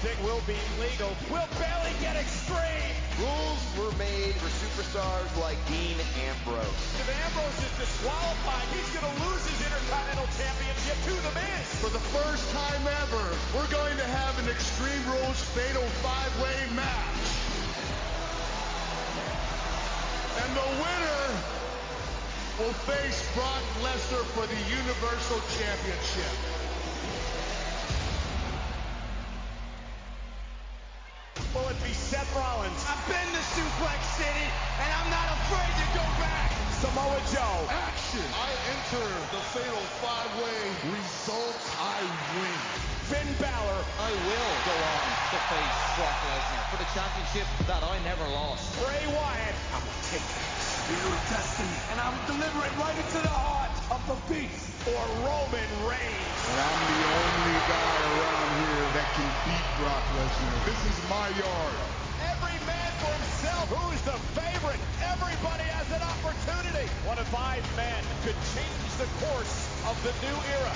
kendo stick will be legal. Will Bayley get extreme? Rules were made for superstars like Dean Ambrose. If Ambrose is disqualified, he's going to lose his Intercontinental Championship to The Miz. For the first time ever, we're going to have an Extreme Rules Fatal 5-Way match. And the winner will face Brock Lesnar for the Universal Championship. That I never lost. Bray Wyatt. I will take that spear of destiny, and I will deliver it right into the heart of the beast. Or Roman Reigns. And I'm the only guy around here that can beat Brock Lesnar. This is my yard. Every man for himself. Who's the favorite? Everybody has an opportunity. One of five men could change the course of the new era.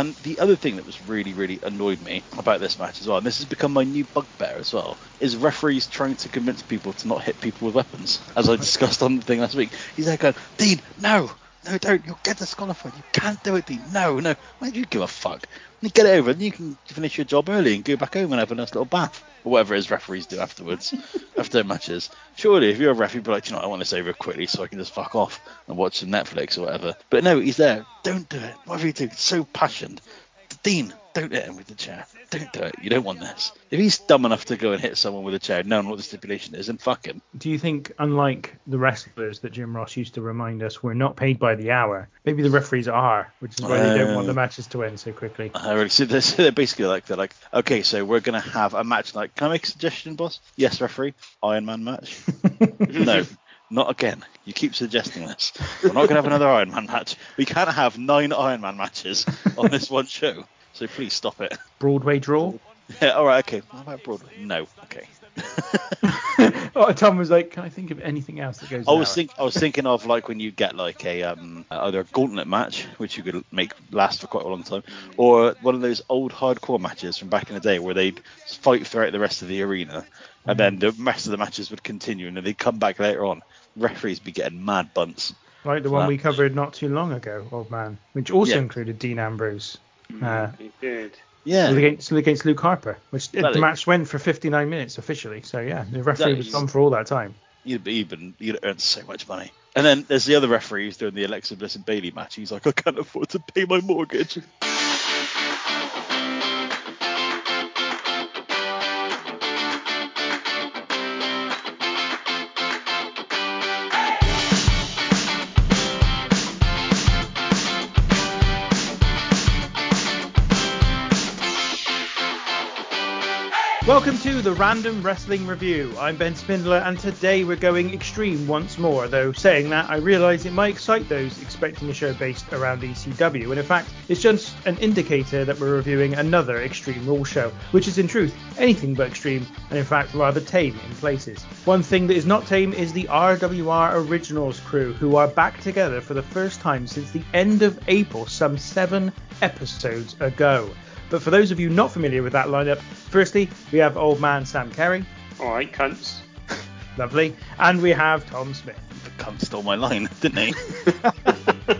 And the other thing that was really, really annoyed me about this match as well, and this has become my new bugbear as well, is referees trying to convince people to not hit people with weapons, as I discussed on the thing last week. He's like, going, Dean, no, no, don't, you'll get disqualified. You can't do it, Dean. No, no. Why do you give a fuck? You get it over, and you can finish your job early and go back home and have a nice little bath. Whatever it is referees do afterwards, after matches. Surely, if you're a referee, be like, you know, I want this over quickly so I can just fuck off and watch some Netflix or whatever. But no, he's there. Don't do it. Whatever you do, so passionate. Dean, don't hit him with the chair. Don't do it. You don't want this. If he's dumb enough to go and hit someone with a chair, knowing what the stipulation is, then fuck him. Do you think, unlike the wrestlers that Jim Ross used to remind us, we're not paid by the hour? Maybe the referees are, which is why they don't want the uh, matches to end so quickly. I really see this. They're basically like they're like, okay, so we're gonna have a match. Like, can I make a suggestion, boss? Yes, referee. Iron Man match. no. Not again. You keep suggesting this. We're not going to have another Iron Man match. We can't have nine Iron Man matches on this one show. So please stop it. Broadway draw. Yeah, all right, okay. What about Broadway? No, okay. oh, Tom was like, "Can I think of anything else that goes?" I was think I was thinking of like when you get like a um either a gauntlet match, which you could make last for quite a long time, or one of those old hardcore matches from back in the day where they'd fight throughout the rest of the arena, and then the rest of the matches would continue, and then they'd come back later on. Referees be getting mad bunts. Like the one we covered not too long ago, Old Man, which also Yeah. included Dean Ambrose. Uh, He did. Yeah. against, against Luke Harper, which Well, the it- match went for 59 minutes officially. So yeah, the referee was Exactly. on for all that time. You'd be even you'd earn so much money. And then there's the other referee who's doing the Alexa Bliss and Bayley match. He's like, I can't afford to pay my mortgage. The Random Wrestling Review. I'm Ben Spindler, and today we're going extreme once more. Though saying that, I realise it might excite those expecting a show based around ECW, and in fact, it's just an indicator that we're reviewing another Extreme Rules show, which is in truth anything but extreme, and in fact rather tame in places. One thing that is not tame is the RWR Originals crew, who are back together for the first time since the end of April, some seven episodes ago. But for those of you not familiar with that lineup, firstly, we have old man Sam Carey, All right, cunts. lovely, and we have Tom Smith. The cunt stole my line, didn't he?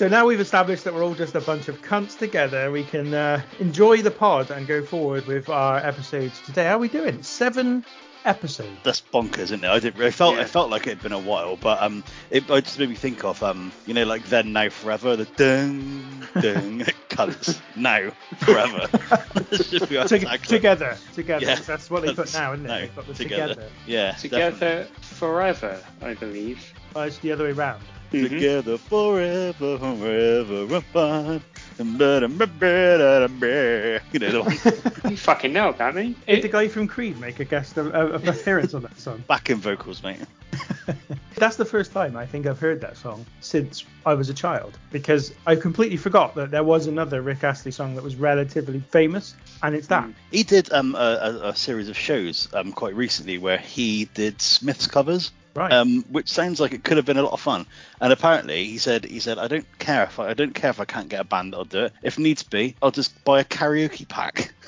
So now we've established that we're all just a bunch of cunts together. We can uh, enjoy the pod and go forward with our episodes today. How are we doing? Seven episodes. That's bonkers, isn't it? I didn't. I felt. Yeah. I felt like it had been a while, but um, it, it just made me think of um, you know, like then, now, forever. The ding, ding, cunts, now, forever. It should be our Tog- tagline. together, together. Yeah. That's what they put now, isn't it? no, They've got the together. together. Yeah, Together definitely. forever, I believe. Oh, it's the other way round. Together forever, forever apart. You know the one. You fucking nailed that, mate. Did the guy from Creed make a guest a, a, a appearance on that song? Backing vocals, mate. That's the first time I think I've heard that song since I was a child because I completely forgot that there was another Rick Astley song that was relatively famous, and it's that. He did um, a, a, a series of shows um, quite recently where he did Smiths covers. Right. Um, which sounds like it could have been a lot of fun. And apparently, he said, he said, I don't care if I, I don't care if I can't get a band that'll do it. If needs be, I'll just buy a karaoke pack.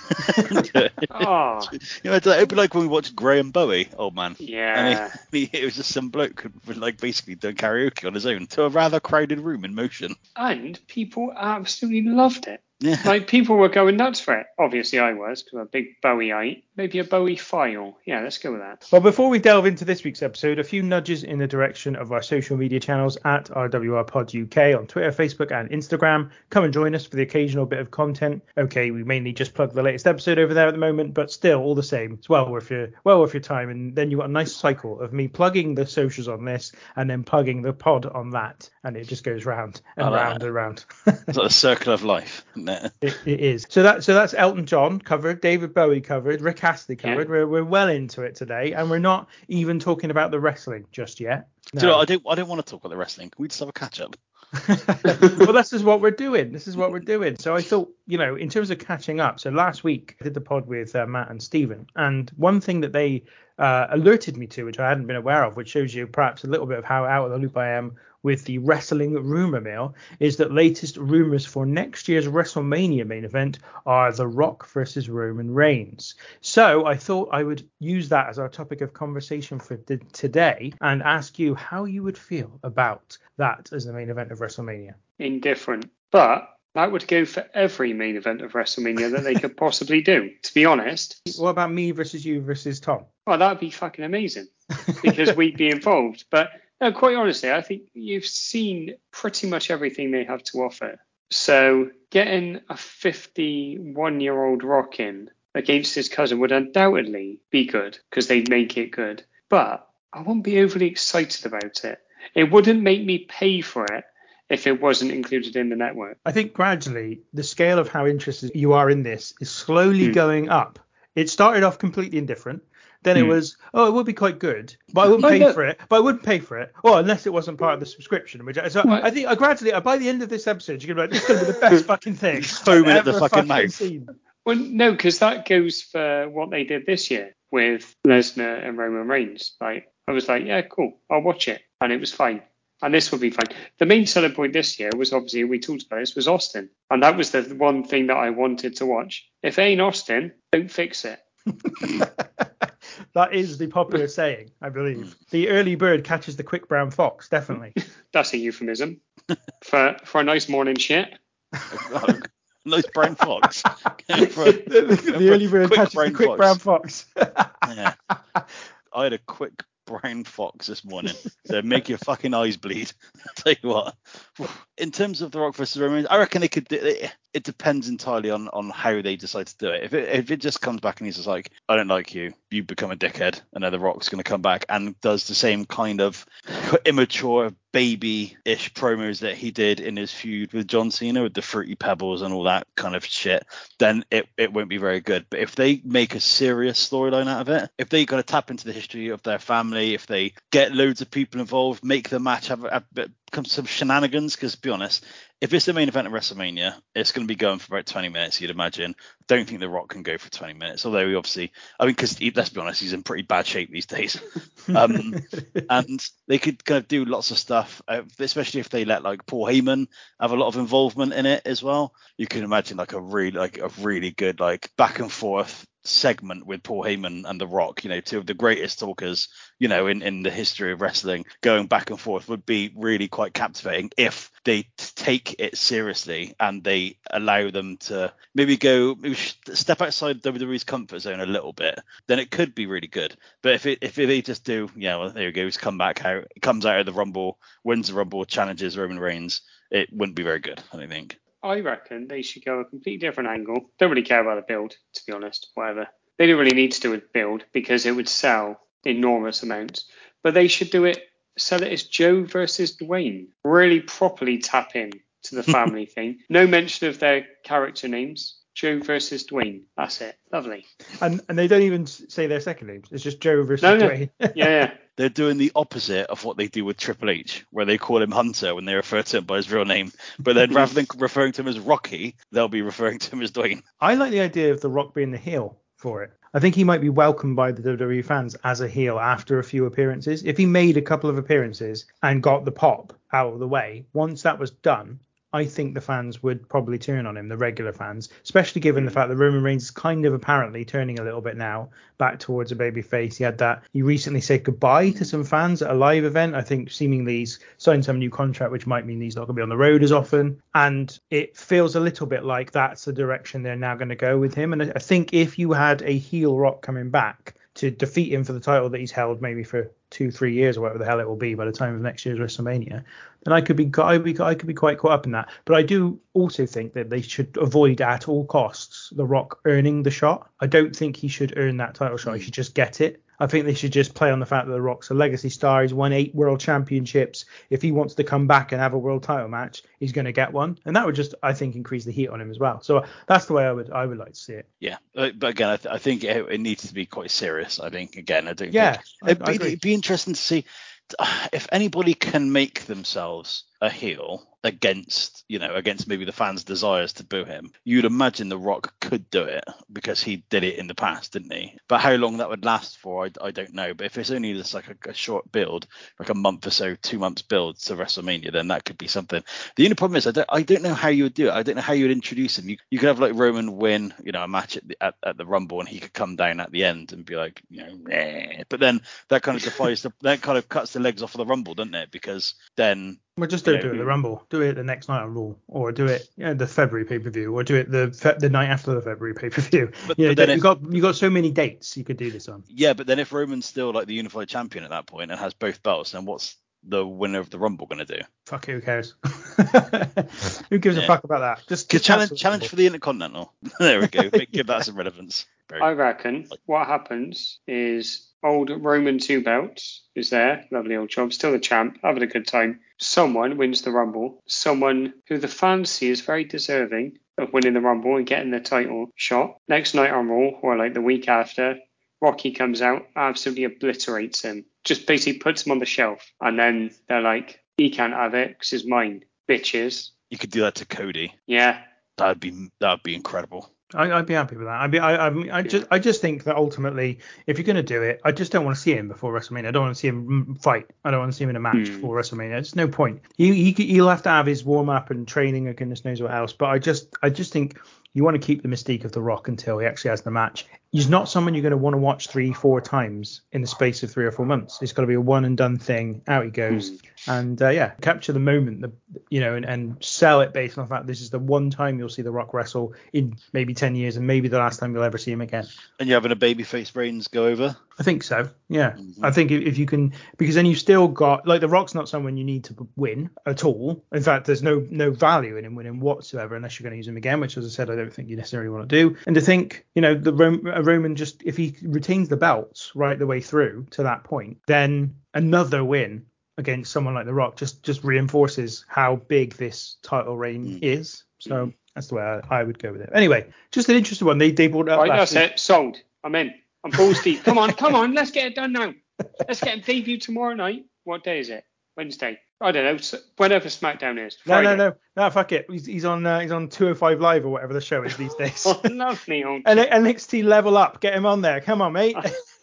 Oh, You know, it'd be like when we watched Graham Bowie, old man. yeah. And he, he, it was just some bloke who, like basically doing karaoke on his own to a rather crowded room in motion. And people absolutely loved it. Yeah. Like people were going nuts for it. Obviously, I was because I'm a big Bowieite. Maybe a Bowie file. Yeah, let's go with that. Well, before we delve into this week's episode, a few nudges in the direction of our social media channels at RWR Pod UK on Twitter, Facebook, and Instagram. Come and join us for the occasional bit of content. Okay, we mainly just plug the latest episode over there at the moment, but still, all the same, it's well worth your well worth your time. And then you got a nice cycle of me plugging the socials on this and then plugging the pod on that, and it just goes round and I like round that. and round. It's like a circle of life. Isn't it? It, it is. So that so that's Elton John covered, David Bowie covered, Rick Astley covered. We're we're well into it today, and we're not even talking about the wrestling just yet. Do you know, I don't. I don't want to talk about the wrestling. Can we just have a catch up? well, this is what we're doing. This is what we're doing. So I thought, you know, in terms of catching up. So last week I did the pod with uh, Matt and Stephen, and one thing that they uh, alerted me to, which I hadn't been aware of, which shows you perhaps a little bit of how out of the loop I am with the wrestling rumor mill, is that latest rumors for next year's WrestleMania main event are The Rock versus Roman Reigns. So I thought I would use that as our topic of conversation for t- today and ask you how you would feel about that as the main event of WrestleMania. Indifferent. But that would go for every main event of WrestleMania that they could possibly do. To be honest, What about me versus you versus Tom? well, that'd be fucking amazing because we'd be involved. But no, quite honestly, I think you've seen pretty much everything they have to offer. So getting a 51 year old Rock in against his cousin would undoubtedly be good because they'd make it good. But I won't be overly excited about it. It wouldn't make me pay for it if it wasn't included in the network. I think gradually the scale of how interested you are in this is slowly Hmm. going up. It started off completely indifferent. Then it Hmm. was, oh, it would be quite good, but I wouldn't Oh, pay no. for it. But I wouldn't pay for it. Well, unless it wasn't part of the subscription. Which I, so What? I think I gradually, by the end of this episode, you're gonna be like, this is gonna be the best fucking thing. Foaming I've at the ever fucking mouth. seen. Well, no, because that goes for what they did this year with Lesnar and Roman Reigns. Like, I was like, yeah, cool, I'll watch it, and it was fine. And this would be fine. The main selling point this year was obviously we talked about this was Austin, and that was the one thing that I wanted to watch. If it ain't Austin, don't fix it. that is the popular saying, I believe. The early bird catches the quick brown fox, definitely. That's a euphemism for for a nice morning shit. nice brown fox. the early bird Quick catches the quick fox. brown fox. Yeah. I had a quick brown fox this morning. So make your fucking eyes bleed. I'll tell you what. In terms of the Rock versus Roman, I reckon they could do it. It depends entirely on on how they decide to do it. If it if it just comes back and he's just like, I don't like you, you become a dickhead, and then the Rock's going to come back and does the same kind of immature baby-ish promos that he did in his feud with John Cena with the fruity pebbles and all that kind of shit, then it, it won't be very good. But if they make a serious storyline out of it, if they got to tap into the history of their family, if they get loads of people involved, make the match have, have come some shenanigans, because be honest, if it's the main event of WrestleMania, it's going to be going for about 20 minutes, you'd imagine. Don't think The Rock can go for 20 minutes, although he obviously, I mean, because let's be honest, he's in pretty bad shape these days. Um, and they could kind of do lots of stuff, uh, especially if they let like Paul Heyman have a lot of involvement in it as well. You can imagine like a really, like a really good like back and forth segment with Paul Heyman and The Rock, you know, two of the greatest talkers, you know, in, in the history of wrestling, going back and forth would be really quite captivating if they take it seriously and they allow them to maybe go maybe step outside WWE's comfort zone a little bit, then it could be really good. But if it if they just do, yeah, well, there you go, he's come back out, comes out of the Rumble, wins the Rumble, challenges Roman Reigns, it wouldn't be very good, I don't think. I reckon they should go a completely different angle. Don't really care about the build, to be honest. Whatever. They don't really need to do a build because it would sell enormous amounts. But they should do it sell it as Joe versus Dwayne. Really properly tap in to the family thing. No mention of their character names. Joe versus Dwayne. That's it. Lovely. And and they don't even say their second names. It's just Joe versus No, no. Dwayne. Yeah, yeah. They're doing the opposite of what they do with Triple H, where they call him Hunter when they refer to him by his real name. But then rather than referring to him as Rocky, they'll be referring to him as Dwayne. I like the idea of The Rock being the heel for it. I think he might be welcomed by the WWE fans as a heel after a few appearances. If he made a couple of appearances and got the pop out of the way, once that was done, I think the fans would probably turn on him, the regular fans, especially given the fact that Roman Reigns is kind of apparently turning a little bit now back towards a baby face. He had that. He recently said goodbye to some fans at a live event. I think seemingly he's signed some new contract, which might mean he's not going to be on the road as often. And it feels a little bit like that's the direction they're now going to go with him. And I I think if you had a heel Rock coming back to defeat him for the title that he's held maybe for two, three years or whatever the hell it will be by the time of next year's WrestleMania, then I could be I could be, I could be quite caught up in that. But I do also think that they should avoid at all costs The Rock earning the shot. I don't think he should earn that title shot. He hmm. should just get it. I think they should just play on the fact that The Rock's a legacy star. He's won eight world championships. If he wants to come back and have a world title match, he's going to get one, and that would just, I think, increase the heat on him as well. So that's the way I would, I would like to see it. Yeah, uh, but again, I, th- I think it, it needs to be quite serious. I think again, I don't. Yeah, think, I- it'd, be, it'd be interesting to see if anybody can make themselves a heel against, you know, against maybe the fans' desires to boo him. You'd imagine The Rock could do it because he did it in the past, didn't he? But how long that would last for, I, I don't know. But if it's only just like a, a short build, like a month or so, two months build to WrestleMania, then that could be something. The only problem is I don't, I don't know how you would do it. I don't know how you would introduce him. You, you could have like Roman win, you know, a match at the, at, at the Rumble, and he could come down at the end and be like, you know, "Meh." but then that kind of defies the, that kind of cuts the legs off of the Rumble, doesn't it? Because then Well, just don't Yeah, do it at the Rumble. Do it the next night on Raw, or do it you know, the February pay per view, or do it the fe- the night after the February pay per view. But- You know, but then you got you got so many dates you could do this on. yeah, but then if Roman's still like the unified champion at that point and has both belts, then what's the winner of the Rumble going to do? Fuck it, who cares? who gives a fuck about that? Just, just challenge challenge for the Intercontinental. there we go. Make- Give that some relevance. I reckon what happens is old Roman two belts is there, lovely old job, still the champ, having a good time. Someone wins the Rumble. Someone who the fans see is very deserving of winning the Rumble and getting the title shot. Next night on Raw, or like the week after, Rocky comes out, absolutely obliterates him, just basically puts him on the shelf, and then they're like, he can't have it because it's mine, bitches. You could do that to Cody. Yeah, That'd be that'd be incredible. I, I'd be happy with that. I'd be, I, I, I just, I just think that ultimately, if you're going to do it, I just don't want to see him before WrestleMania. I don't want to see him fight. I don't want to see him in a match Hmm. before WrestleMania. There's no point. He, he, he'll have to have his warm up and training and goodness knows what else. But I just, I just think you want to keep the mystique of The Rock until he actually has the match. He's not someone you're going to want to watch three, four times in the space of three or four months. It's got to be a one and done thing. Out he goes, and uh, yeah, capture the moment, the, you know, and, and sell it based on the fact this is the one time you'll see The Rock wrestle in maybe ten years, and maybe the last time you'll ever see him again. And you're having a babyface Reigns go over. I think so. Yeah, I think if, if you can, because then you've still got like the Rock's not someone you need to win at all. In fact, there's no no value in him winning whatsoever unless you're going to use him again, which, as I said, I don't think you necessarily want to do. And to think, you know, the Roman just if he retains the belts right the way through to that point, then another win against someone like the Rock just just reinforces how big this title reign is. So. That's the way I, I would go with it. Anyway, just an interesting one. They they brought it up right, that's it, sold. I'm in. I'm balls deep. Come on, come on, let's get it done now. Let's get it debuted tomorrow night. What day is it? Wednesday. I don't know. Whenever SmackDown is. No, no, no, no. Fuck it. He's, he's on. Uh, he's on 205 Live or whatever the show is these days. Oh, lovely old. N- NXT level up. Get him on there. Come on, mate.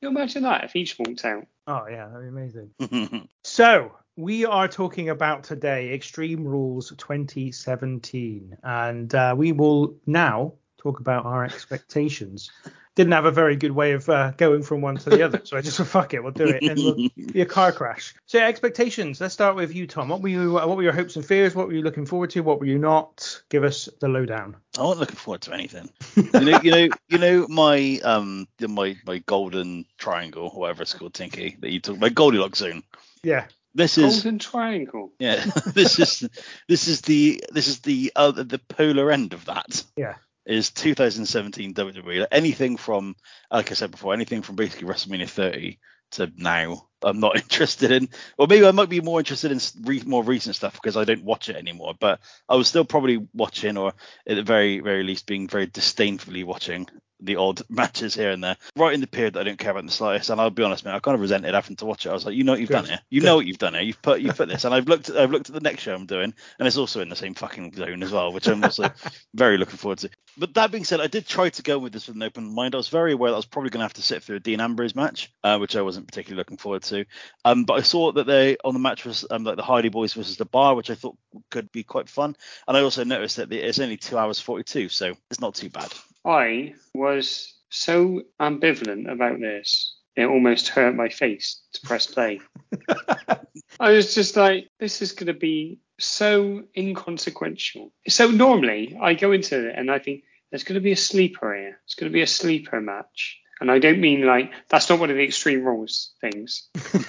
you imagine that if each walked out? oh yeah, that'd be amazing. So we are talking about today Extreme Rules 2017, and uh, we will now talk about our expectations. Didn't have a very good way of uh, going from one to the other, so I just said, fuck it, we'll do it, and we'll be a car crash. So expectations. Let's start with you, Tom. What were you? What were your hopes and fears? What were you looking forward to? What were you not? Give us the lowdown. I wasn't looking forward to anything. You know, you know, you know my um my my golden triangle, or whatever it's called, Tinky, that you talk my Goldilocks zone. Yeah. This is Golden Triangle. yeah. this is this is the this is the uh, the polar end of that. Yeah. Is 2017 WWE anything from like I said before, anything from basically WrestleMania 30 to now. I'm not interested in, or maybe I might be more interested in re- more recent stuff because I don't watch it anymore. But I was still probably watching, or at the very very least, being very disdainfully watching the odd matches here and there. Right in the period that I don't care about in the slightest, and I'll be honest, man, I kind of resented having to watch it. I was like, you know what you've Good. done here. You Good. know what you've done here. You've put you put this, and I've looked at, I've looked at the next show I'm doing, and it's also in the same fucking zone as well, which I'm also very looking forward to. But that being said, I did try to go with this with an open mind. I was very aware that I was probably going to have to sit through a Dean Ambrose match, uh, which I wasn't particularly looking forward to. Um, but I saw that they on the match was um, like the Hardy Boyz versus the Bar, which I thought could be quite fun. And I also noticed that it's only two hours forty-two, so it's not too bad. I was so ambivalent about this, it almost hurt my face to press play. I was just like, this is going to be so inconsequential. So normally I go into it and I think there's going to be a sleeper here. It's going to be a sleeper match. And I don't mean like that's not one of the extreme rules things.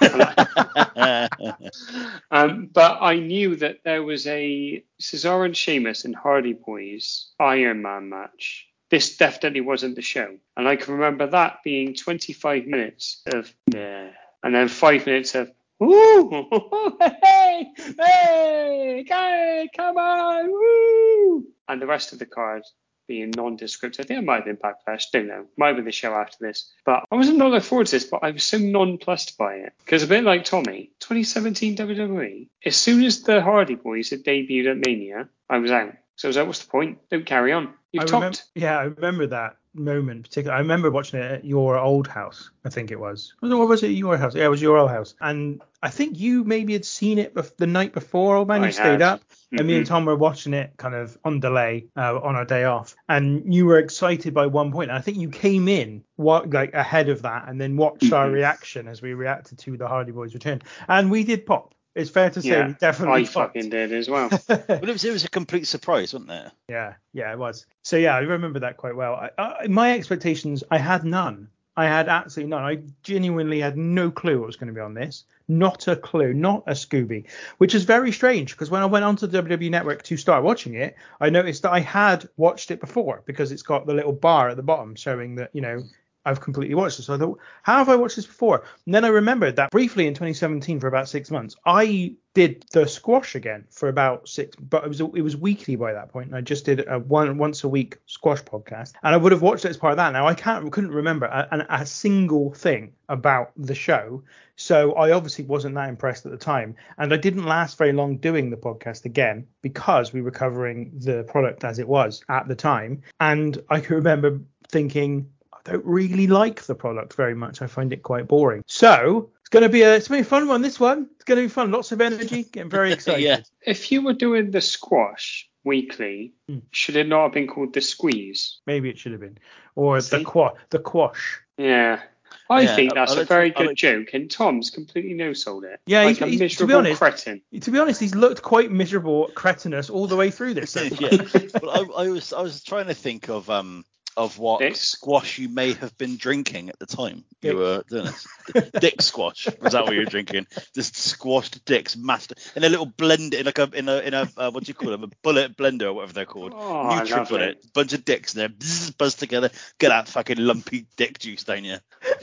um, but I knew that there was a Cesaro and Sheamus and Hardy Boyz Iron Man match. This definitely wasn't the show. And I can remember that being 25 minutes of yeah, and then five minutes of Ooh, hey, hey, hey, come on, woo! And the rest of the card being nondescript. I think it might have been Backlash, don't know. Might have been the show after this. But I wasn't not looking forward to this, but I was so nonplussed by it. Because a bit like Tommy, 2017 WWE, as soon as the Hardy Boyz had debuted at Mania, I was out. So I was like, what's the point? Don't carry on. You've I topped. remember, yeah, I remember that moment particularly. I remember watching it at your old house. I think it was. Was it- What was it? Your house? Yeah, it was your old house. And I think you maybe had seen it bef- the night before, old man. I You stayed had. up, and me and. Tom were watching it kind of on delay uh, on our day off. And you were excited by one point. And I think you came in what like ahead of that, and then watched our Mhm. reaction as we reacted to the Hardy Boyz return. And we did pop. It's fair to say Yeah, we definitely I popped. fucking did as well. But it was it was a complete surprise, wasn't it? Yeah, yeah, it was. So yeah, I remember that quite well. I, I, my expectations, I had none. I had absolutely none. I genuinely had no clue what was going to be on this. Not a clue, not a Scooby, which is very strange because when I went onto the WWE Network to start watching it, I noticed that I had watched it before because it's got the little bar at the bottom showing that you know I've completely watched this. So I thought, how have I watched this before? And then I remembered that briefly in 2017 for about six months, I did the squash again for about six, but it was it was weekly by that point, and I just did a one once a week squash podcast, and I would have watched it as part of that. Now I can't couldn't remember a, a, single thing about the show, so I obviously wasn't that impressed at the time, and I didn't last very long doing the podcast again because we were covering the product as it was at the time, and I can remember thinking don't really like the product very much. I find it quite boring. So it's going to be a it's going to be a fun one. This one it's going to be fun. Lots of energy. Getting very excited. Yeah. if you were doing the squash weekly, Hmm. should it not have been called the squeeze? Maybe it should have been or the See? qua the quash. Yeah. I Yeah, think I- that's I a like- very I good like- joke, and Tom's completely no sold it. Yeah, like he's- a he's- to be honest- cretin. To be honest, he's looked quite miserable, cretinous all the way through this. yeah. Well, I, I was I was trying to think of um of what Dick? squash you may have been drinking at the time Dick. you were doing this. Dick squash was that what you were drinking? Just squashed dicks, master in a little blender in like a in a in a uh, what do you call them? A bullet blender or whatever they're called. Oh, I love Nutribullet, it. bunch of dicks in there, bzz, buzz together. Get that fucking lumpy dick juice down you.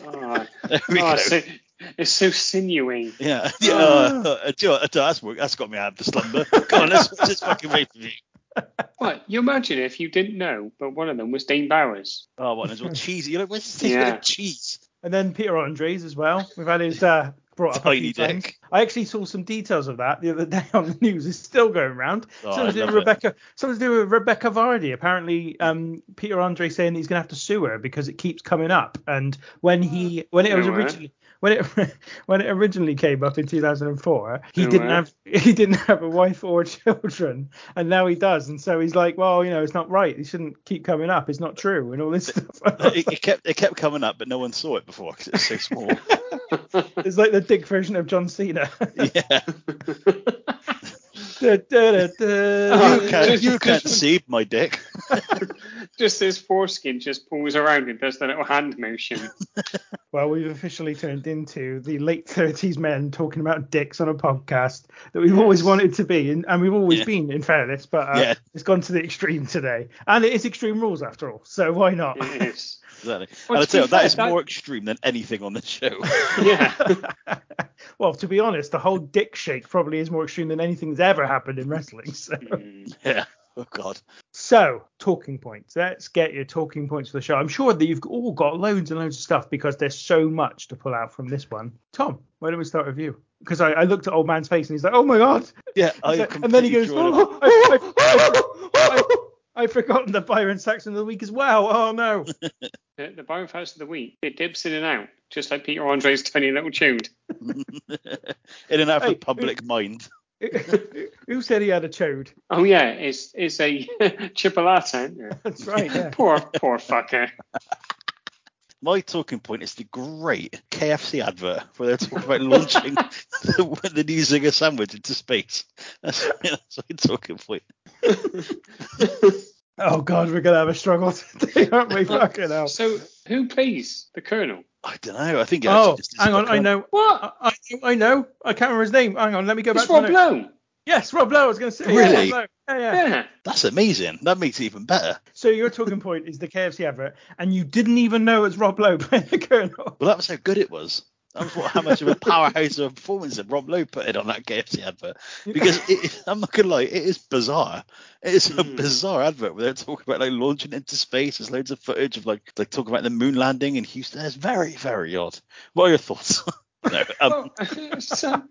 Oh, There we oh, go. so, it's so sinewy. Yeah, yeah. Uh, uh, do you know that's work. That's got me out of the slumber. Come on, let's let's just fucking wait for you. What? You imagine if you didn't know, but one of them was Dean Bowers. Oh, what? There's all cheese. You know, where's this taste Yeah. of cheese? And then Peter Andre's as well. We've had his uh, brought up a Tiny few times. dick. I actually saw some details of that the other day on the news. It's still going around. Oh, something to do with it. Rebecca. Something to do with Rebecca Vardy. Apparently, um, Peter Andre saying he's going to have to sue her because it keeps coming up. And when he when it was originally when it when it originally came up in 2004, he No didn't way. have he didn't have a wife or children, and now he does. And so he's like, well, you know, it's not right. He shouldn't keep coming up. It's not true, and all this stuff. it, it kept it kept coming up, but no one saw it before because it's so small. it's like the dick version of John Cena. yeah, Da, da, da, da. Oh, you can't, you can't see my dick. Just his foreskin just pulls around and does the little hand motion. Well, we've officially turned into the late 30s men talking about dicks on a podcast that we've always wanted to be, and, and we've always Yeah. been, in fairness, but uh, Yeah. it's gone to the extreme today. And it is Extreme Rules after all, so why not? It is. Exactly. Well, and I to tell be you, that fair, is that- more extreme than anything on the show. yeah. well, to be honest, the whole dick shake probably is more extreme than anything that's ever happened in wrestling. So, Mm. yeah. Oh God. so talking points. Let's get your talking points for the show. I'm sure that you've all got loads and loads of stuff because there's so much to pull out from this one. Tom, why don't we start with you? Because I, I looked at old man's face and he's like, "Oh my god!" Yeah. I oh, and then he goes, "Oh, drawn I, I, I, I, I've forgotten the Byron Saxton of the week as well. Oh no!" The, the Byron Facts of the week, it dips in and out, just like Peter Andre's tiny little tune. in and out of Hey, the public mind. Who said he had a chode? Oh yeah, it's it's a chipolata. That's right. Yeah. poor poor fucker. My talking point is the great KFC advert where they're talking about launching the, the new Zinger sandwich into space. That's, that's my talking point. Oh god, we're gonna have a struggle today, aren't we? Fucking hell. So who plays the Colonel? I don't know. I think it Oh, just is hang on, I know. What? I, I, I know. I can't remember his name. Hang on, let me go back. It's Rob. Lowe. Yes, Rob Lowe. I was going to say. Really? Yeah, Rob Lowe. yeah, yeah. Yeah. That's amazing. That makes it even better. So your talking point is the KFC advert, and you didn't even know it's Rob Lowe playing the Colonel. Well, that was how good it was. That was what, how much of a powerhouse of a performance that Rob Lowe put in on that KFC advert. Because it, I'm not gonna lie, it is bizarre. It is a Mm. bizarre advert where they're talking about like launching into space. There's loads of footage of like like talking about the moon landing in Houston. It's very very odd. What are your thoughts? no, um, Well, so,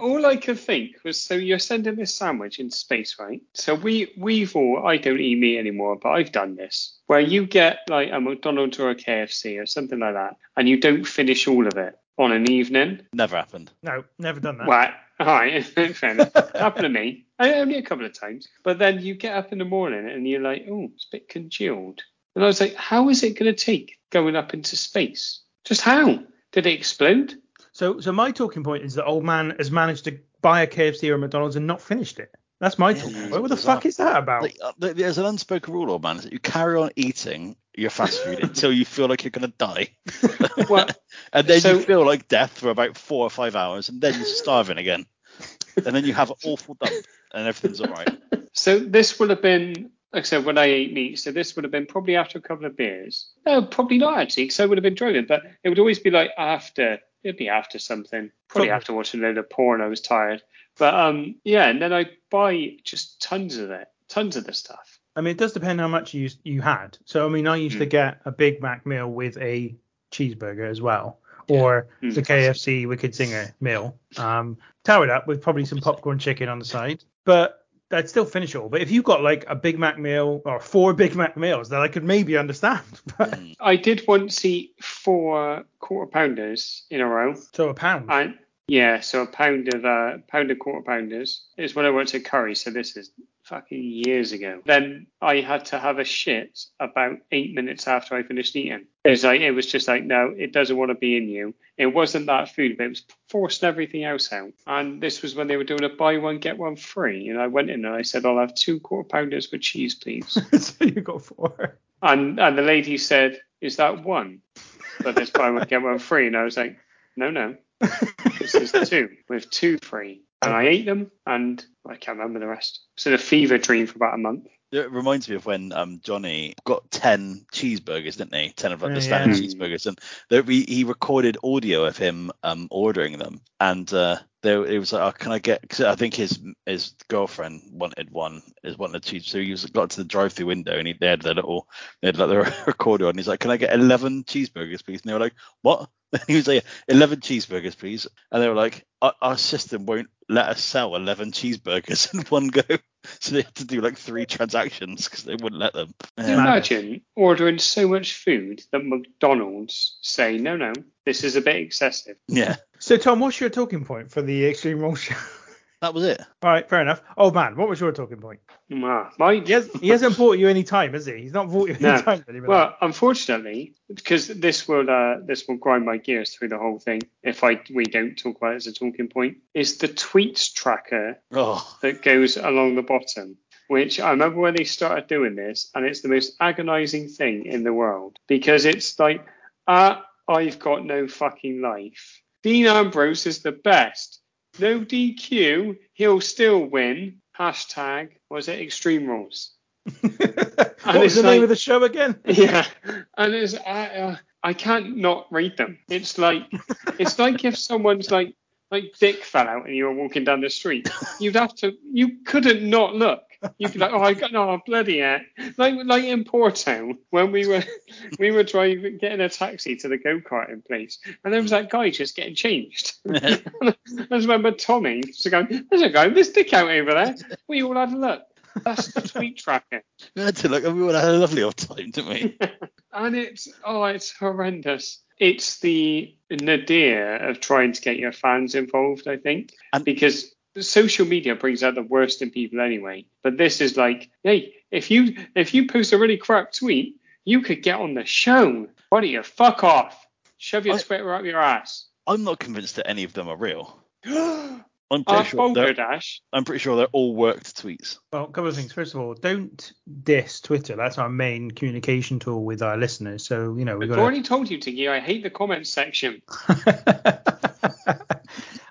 all I could think was so you're sending this sandwich in space, right? So we we've all I don't eat meat anymore, but I've done this where you get like a McDonald's or a KFC or something like that, and you don't finish all of it on an evening. never happened. No, never done that. Well, all right, fair enough. Happened to me. I, only a couple of times. But then you get up in the morning and you're like, oh, it's a bit congealed. And I was like, how is it going to take going up into space? Just how? Did it explode? So, so my talking point is that old man has managed to buy a KFC or a McDonald's and not finished it. That's my talking Yeah, point. What the bizarre. fuck is that about? Like, uh, there's an unspoken rule, old man, is that you carry on eating your fast food until you feel like you're gonna die, Well, and then So- you feel like death for about four or five hours, and then you're starving again, and then you have an awful dump, and everything's all right. So this would have been, like I said, when I ate meat. So this would have been probably after a couple of beers. No, probably not actually, because I would have been driving. But it would always be like after. It'd be after something. Probably Probably. after watching a load of porn. I was tired. But um, yeah, and then I buy just tons of it, tons of the stuff. I mean, it does depend how much you you had. So, I mean, I used to Mm. get a Big Mac meal with a cheeseburger as well, or Mm. the KFC Wicked Zinger meal. Um, towered up with probably some popcorn chicken on the side, but I'd still finish it all. But if you got like a Big Mac meal or four Big Mac meals, then I could maybe understand. But, Mm. I did once eat four quarter pounders in a row. so a pound. Yeah, so a pound of uh, pound of quarter pounders is when I worked at Curry. So this is fucking years ago. Then I had to have a shit about eight minutes after I finished eating. It was like it was just like no, it doesn't want to be in you. It wasn't that food, but it was forcing everything else out. And this was when they were doing a buy one get one free. And I went in and I said I'll have two quarter pounders with cheese, please. so you got four. and and the lady said, is that one? But this buy one get one free. And I was like, no, no. This is two with two free. And I ate them and I can't remember the rest. So the fever dream for about a month. It reminds me of when um, Johnny got ten cheeseburgers, didn't he? Ten of like Oh, the standard yeah. cheeseburgers, and there, we, he recorded audio of him um, ordering them, and uh, there it was like, oh, can I get? Cause I think his his girlfriend wanted one, is a cheese, so he was got to the drive-through window and he they had the little they had like the recorder on. He's like, can I get eleven cheeseburgers, please? And they were like, what? And he was like, 11 cheeseburgers, please. And they were like, our, our system won't let us sell 11 cheeseburgers in one go. So they had to do like three transactions because they wouldn't let them. Yeah. imagine ordering so much food that McDonald's say, no, no, this is a bit excessive. yeah, So Tom, what's your talking point for the Extreme Rules show? that was it. All right, fair enough. Oh man, what was your talking point? Ah, my, He, has, he hasn't bought you any time, has he? He's not bought you any No. time. Anymore. Well, unfortunately, because this will uh, this will grind my gears through the whole thing if I we don't talk about it as a talking point, is the tweets tracker Oh, that goes along the bottom. Which I remember when they started doing this, and it's the most agonizing thing in the world because it's like, ah, I've got no fucking life. Dean Ambrose is the best. No DQ, he'll still win. Hashtag was it Extreme Rules? what was the name of the show again? Yeah, and it's I uh, I can't not read them. It's like it's like if someone's like like dick fell out and you were walking down the street, you'd have to you couldn't not look. You'd be like, oh, I got no bloody heck. Like like in Porto when we were we were driving getting a taxi to the go karting place, and there was that guy just getting changed. I just remember Tommy just going, "There's a guy dick out over there." We all had a look. That's the tweet tracker. We had to look, and we all had a lovely old time, didn't we? and it's oh, it's horrendous. It's the nadir of trying to get your fans involved, I think, And- because social media brings out the worst in people anyway. But this is like, hey, if you if you post a really crap tweet, you could get on the show. Why don't you fuck off? Shove your I- Twitter up your ass. I'm not convinced that any of them are real. I'm pretty sure they're, Dash. I'm pretty sure they're all worked tweets. Well, a couple of things. First of all, don't diss Twitter. That's our main communication tool with our listeners. So you know we've I've already told you, Tiggy, I hate the comments section.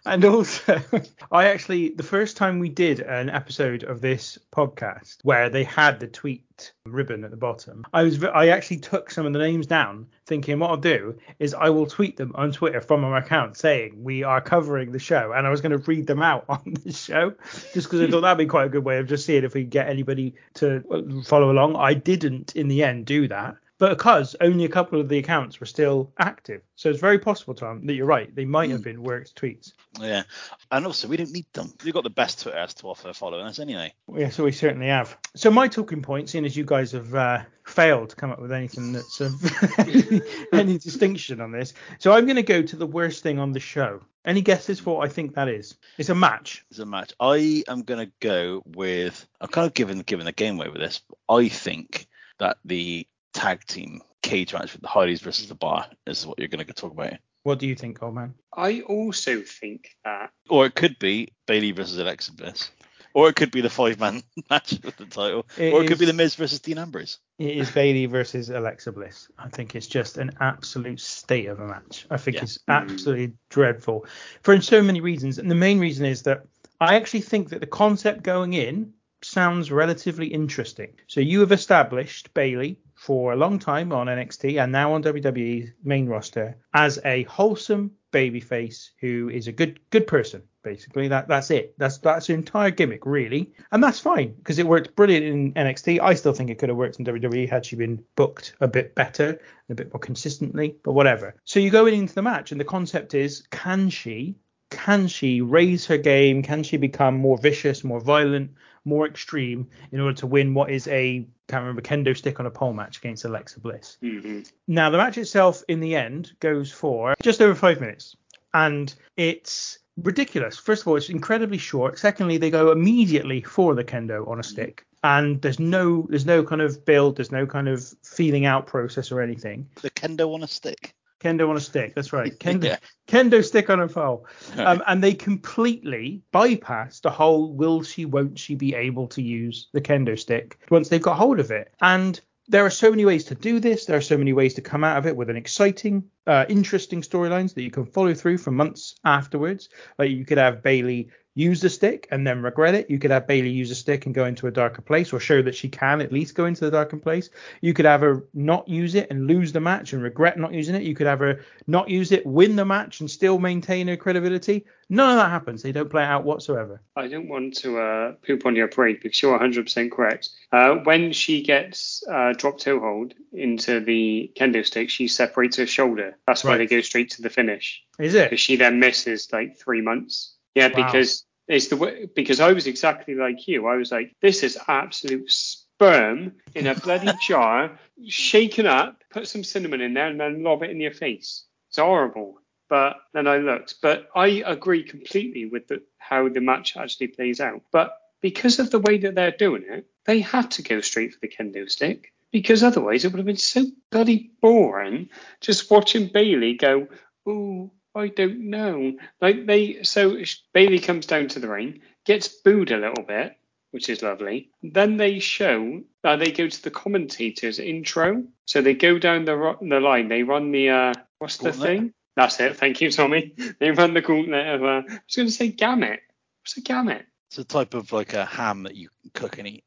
and also, I actually the first time we did an episode of this podcast where they had the tweet ribbon at the bottom, I was I actually took some of the names down, thinking what I'll do is I will tweet them on Twitter from our account saying we are covering the show, and I was going to read them out on the show just because I thought that'd be quite a good way of just seeing if we get anybody to follow along. I didn't in the end do that. But because only a couple of the accounts were still active, so it's very possible, Tom, that you're right. They might have been worked tweets. Yeah, and also we don't need them. We've got the best Twitter has to offer following us anyway. Yeah, so we certainly have. So my talking point, seeing as you guys have uh, failed to come up with anything that's of any, any distinction on this, so I'm going to go to the worst thing on the show. Any guesses for what I think that is? It's a match. It's a match. I am gonna go with. I'm kind of giving giving the game away with this. But I think that the tag team cage match with the Hardys versus the Bar is what you're gonna talk about. What do you think, old man? I also think that Or it could be Bayley versus Alexa Bliss. Or it could be the five man match with the title. It or it could be the Miz versus Dean Ambrose. It is Bayley versus Alexa Bliss. I think it's just an absolute state of a match. I think Yeah. it's absolutely dreadful for so many reasons. And the main reason is that I actually think that the concept going in sounds relatively interesting. So you have established Bayley for a long time on NXT and now on WWE's main roster as a wholesome babyface who is a good good person. Basically, that that's it. That's that's the entire gimmick, really, and that's fine because it worked brilliant in NXT. I still think it could have worked in WWE had she been booked a bit better, a bit more consistently, but whatever. So you go in into the match, and the concept is, can she can she raise her game? Can she become more vicious, more violent, more extreme in order to win what is a can't remember kendo stick on a pole match against Alexa Bliss? Mm-hmm. Now the match itself in the end goes for just over five minutes, and it's ridiculous. First of all, it's incredibly short. Secondly, they go immediately for the kendo on a mm-hmm. stick. And there's no there's no kind of build, there's no kind of feeling out process or anything. The kendo on a stick. Kendo on a stick. That's right. Kendo, Yeah. kendo stick on a pole. Um, and they completely bypass the whole will she, won't she be able to use the kendo stick once they've got hold of it. And there are so many ways to do this. There are so many ways to come out of it with an exciting, uh, interesting storylines that you can follow through for months afterwards. Like you could have Bayley use the stick and then regret it. You could have Bayley use the stick and go into a darker place or show that she can at least go into the darker place. You could have her not use it and lose the match and regret not using it. You could have her not use it, win the match and still maintain her credibility. None of that happens. They don't play it out whatsoever. I don't want to uh, poop on your parade because you're 100% correct. Uh, when she gets uh, drop toe hold into the kendo stick, she separates her shoulder. That's why Right. they go straight to the finish. Is it? Because she then misses like three months. Yeah, Wow. because it's the way, because I was exactly like you. I was like, this is absolute sperm in a bloody jar, shaken up, put some cinnamon in there, and then lob it in your face. It's horrible. But then I looked. But I agree completely with the, how the match actually plays out. But because of the way that they're doing it, they had to go straight for the kendo stick. Because otherwise, it would have been so bloody boring just watching Bayley go, "Ooh, I don't know." Like they, so Bayley comes down to the ring, gets booed a little bit, which is lovely. Then they show, uh, they go to the commentators intro. So they go down the the line. They run the uh, what's the Gauntlet. thing? That's it. Thank you, Tommy. They run the gauntlet of. Uh, I was going to say gamut. What's a gamut? It's a type of like a ham that you cook and eat.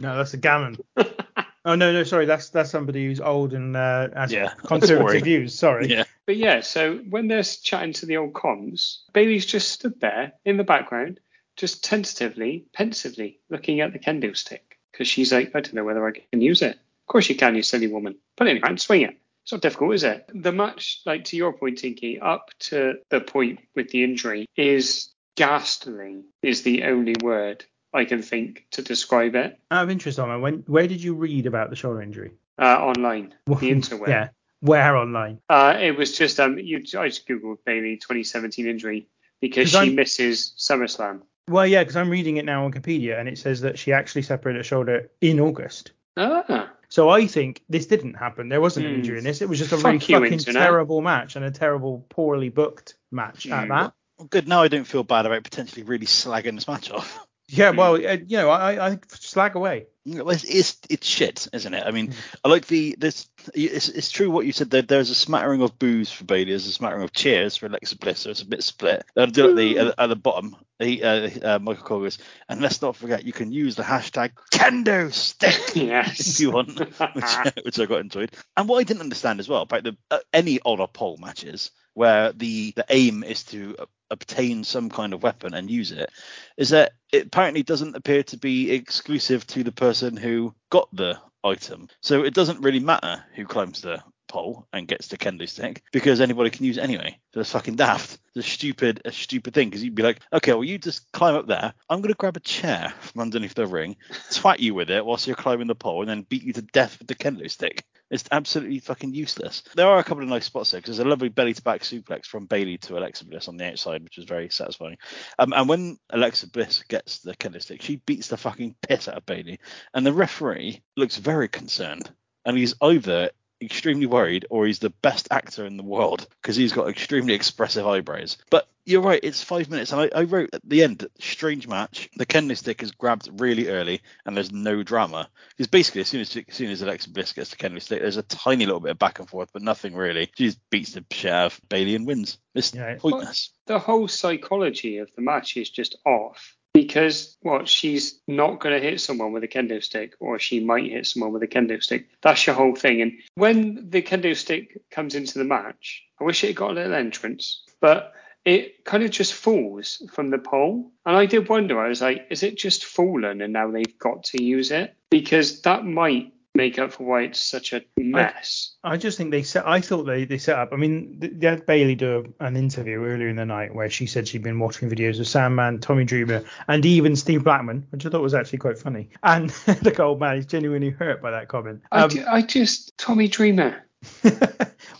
No, that's a gammon. oh no, no, sorry, that's that's somebody who's old and uh, has Yeah, conservative views. Sorry. Yeah. But yeah, so when they're chatting to the old comms, Bayley's just stood there in the background, just tentatively, pensively looking at the kendo stick because she's like, I don't know whether I can use it. Of course you can, you silly woman. Put it in your hand, swing it. It's not difficult, is it? The match, like to your point, Tinky, up to the point with the injury is ghastly. Is the only word I can think to describe it. Out of interest, Armand, when where did you read about the shoulder injury? Uh, online, the interweb. yeah, where online? Uh, it was just um, you. I just googled Bayley 2017 injury because she I'm- misses SummerSlam. Well, yeah, because I'm reading it now on Wikipedia, and it says that she actually separated her shoulder in August. Ah, So I think this didn't happen. There wasn't an Hmm. injury in this. It was just a Fuck really fucking Internet. terrible match and a terrible, poorly booked match at Hmm. that. Well, good. Now I don't feel bad about potentially really slagging this match off. Yeah, well, uh, you know, I, I slag away. It's, it's it's shit, isn't it? I mean, I like the this. It's, it's true what you said. There, there's a smattering of boos for Bayley. There's a smattering of cheers for Alexa Bliss. So it's a bit split. Uh, do at the at, at the bottom, he, uh, uh, Michael Cole goes, and let's not forget you can use the hashtag Kendo Stick. yes. if you want, which, which I got enjoyed. And what I didn't understand as well about the uh, any honor pole matches where the the aim is to obtain some kind of weapon and use it is that it apparently doesn't appear to be exclusive to the person who got the item. So it doesn't really matter who climbs the pole and gets the kendo stick because anybody can use it anyway. So it's fucking daft. It's a stupid, a stupid thing because you'd be like, okay, well you just climb up there. I'm gonna grab a chair from underneath the ring, twat you with it whilst you're climbing the pole, and then beat you to death with the kendo stick. It's absolutely fucking useless. There are a couple of nice spots there because there's a lovely belly to back suplex from Bayley to Alexa Bliss on the outside, which was very satisfying. Um, and when Alexa Bliss gets the kendo stick, she beats the fucking piss out of Bayley, and the referee looks very concerned, and he's either extremely worried or he's the best actor in the world because he's got extremely expressive eyebrows. But you're right, it's five minutes, and I, I wrote at the end, strange match. The kendo stick is grabbed really early, and there's no drama. Because basically, as soon as, as soon as Alexa Bliss gets the kendo stick, there's a tiny little bit of back and forth, but nothing really. She just beats the shit out of Bayley and wins. It's Yeah. pointless. The whole psychology of the match is just off because what she's not going to hit someone with a kendo stick, or she might hit someone with a kendo stick. That's your whole thing. And when the kendo stick comes into the match, I wish it got a little entrance, but it kind of just falls from the pole. And I did wonder, I was like, is it just fallen and now they've got to use it? Because that might make up for why it's such a mess. I just think they set. I thought they, they set up. I mean, they had Bayley do an interview earlier in the night where she said she'd been watching videos of Sandman, Tommy Dreamer, and even Steve Blackman, which I thought was actually quite funny. And the old man is genuinely hurt by that comment. I, Um, ju- I just, Tommy Dreamer.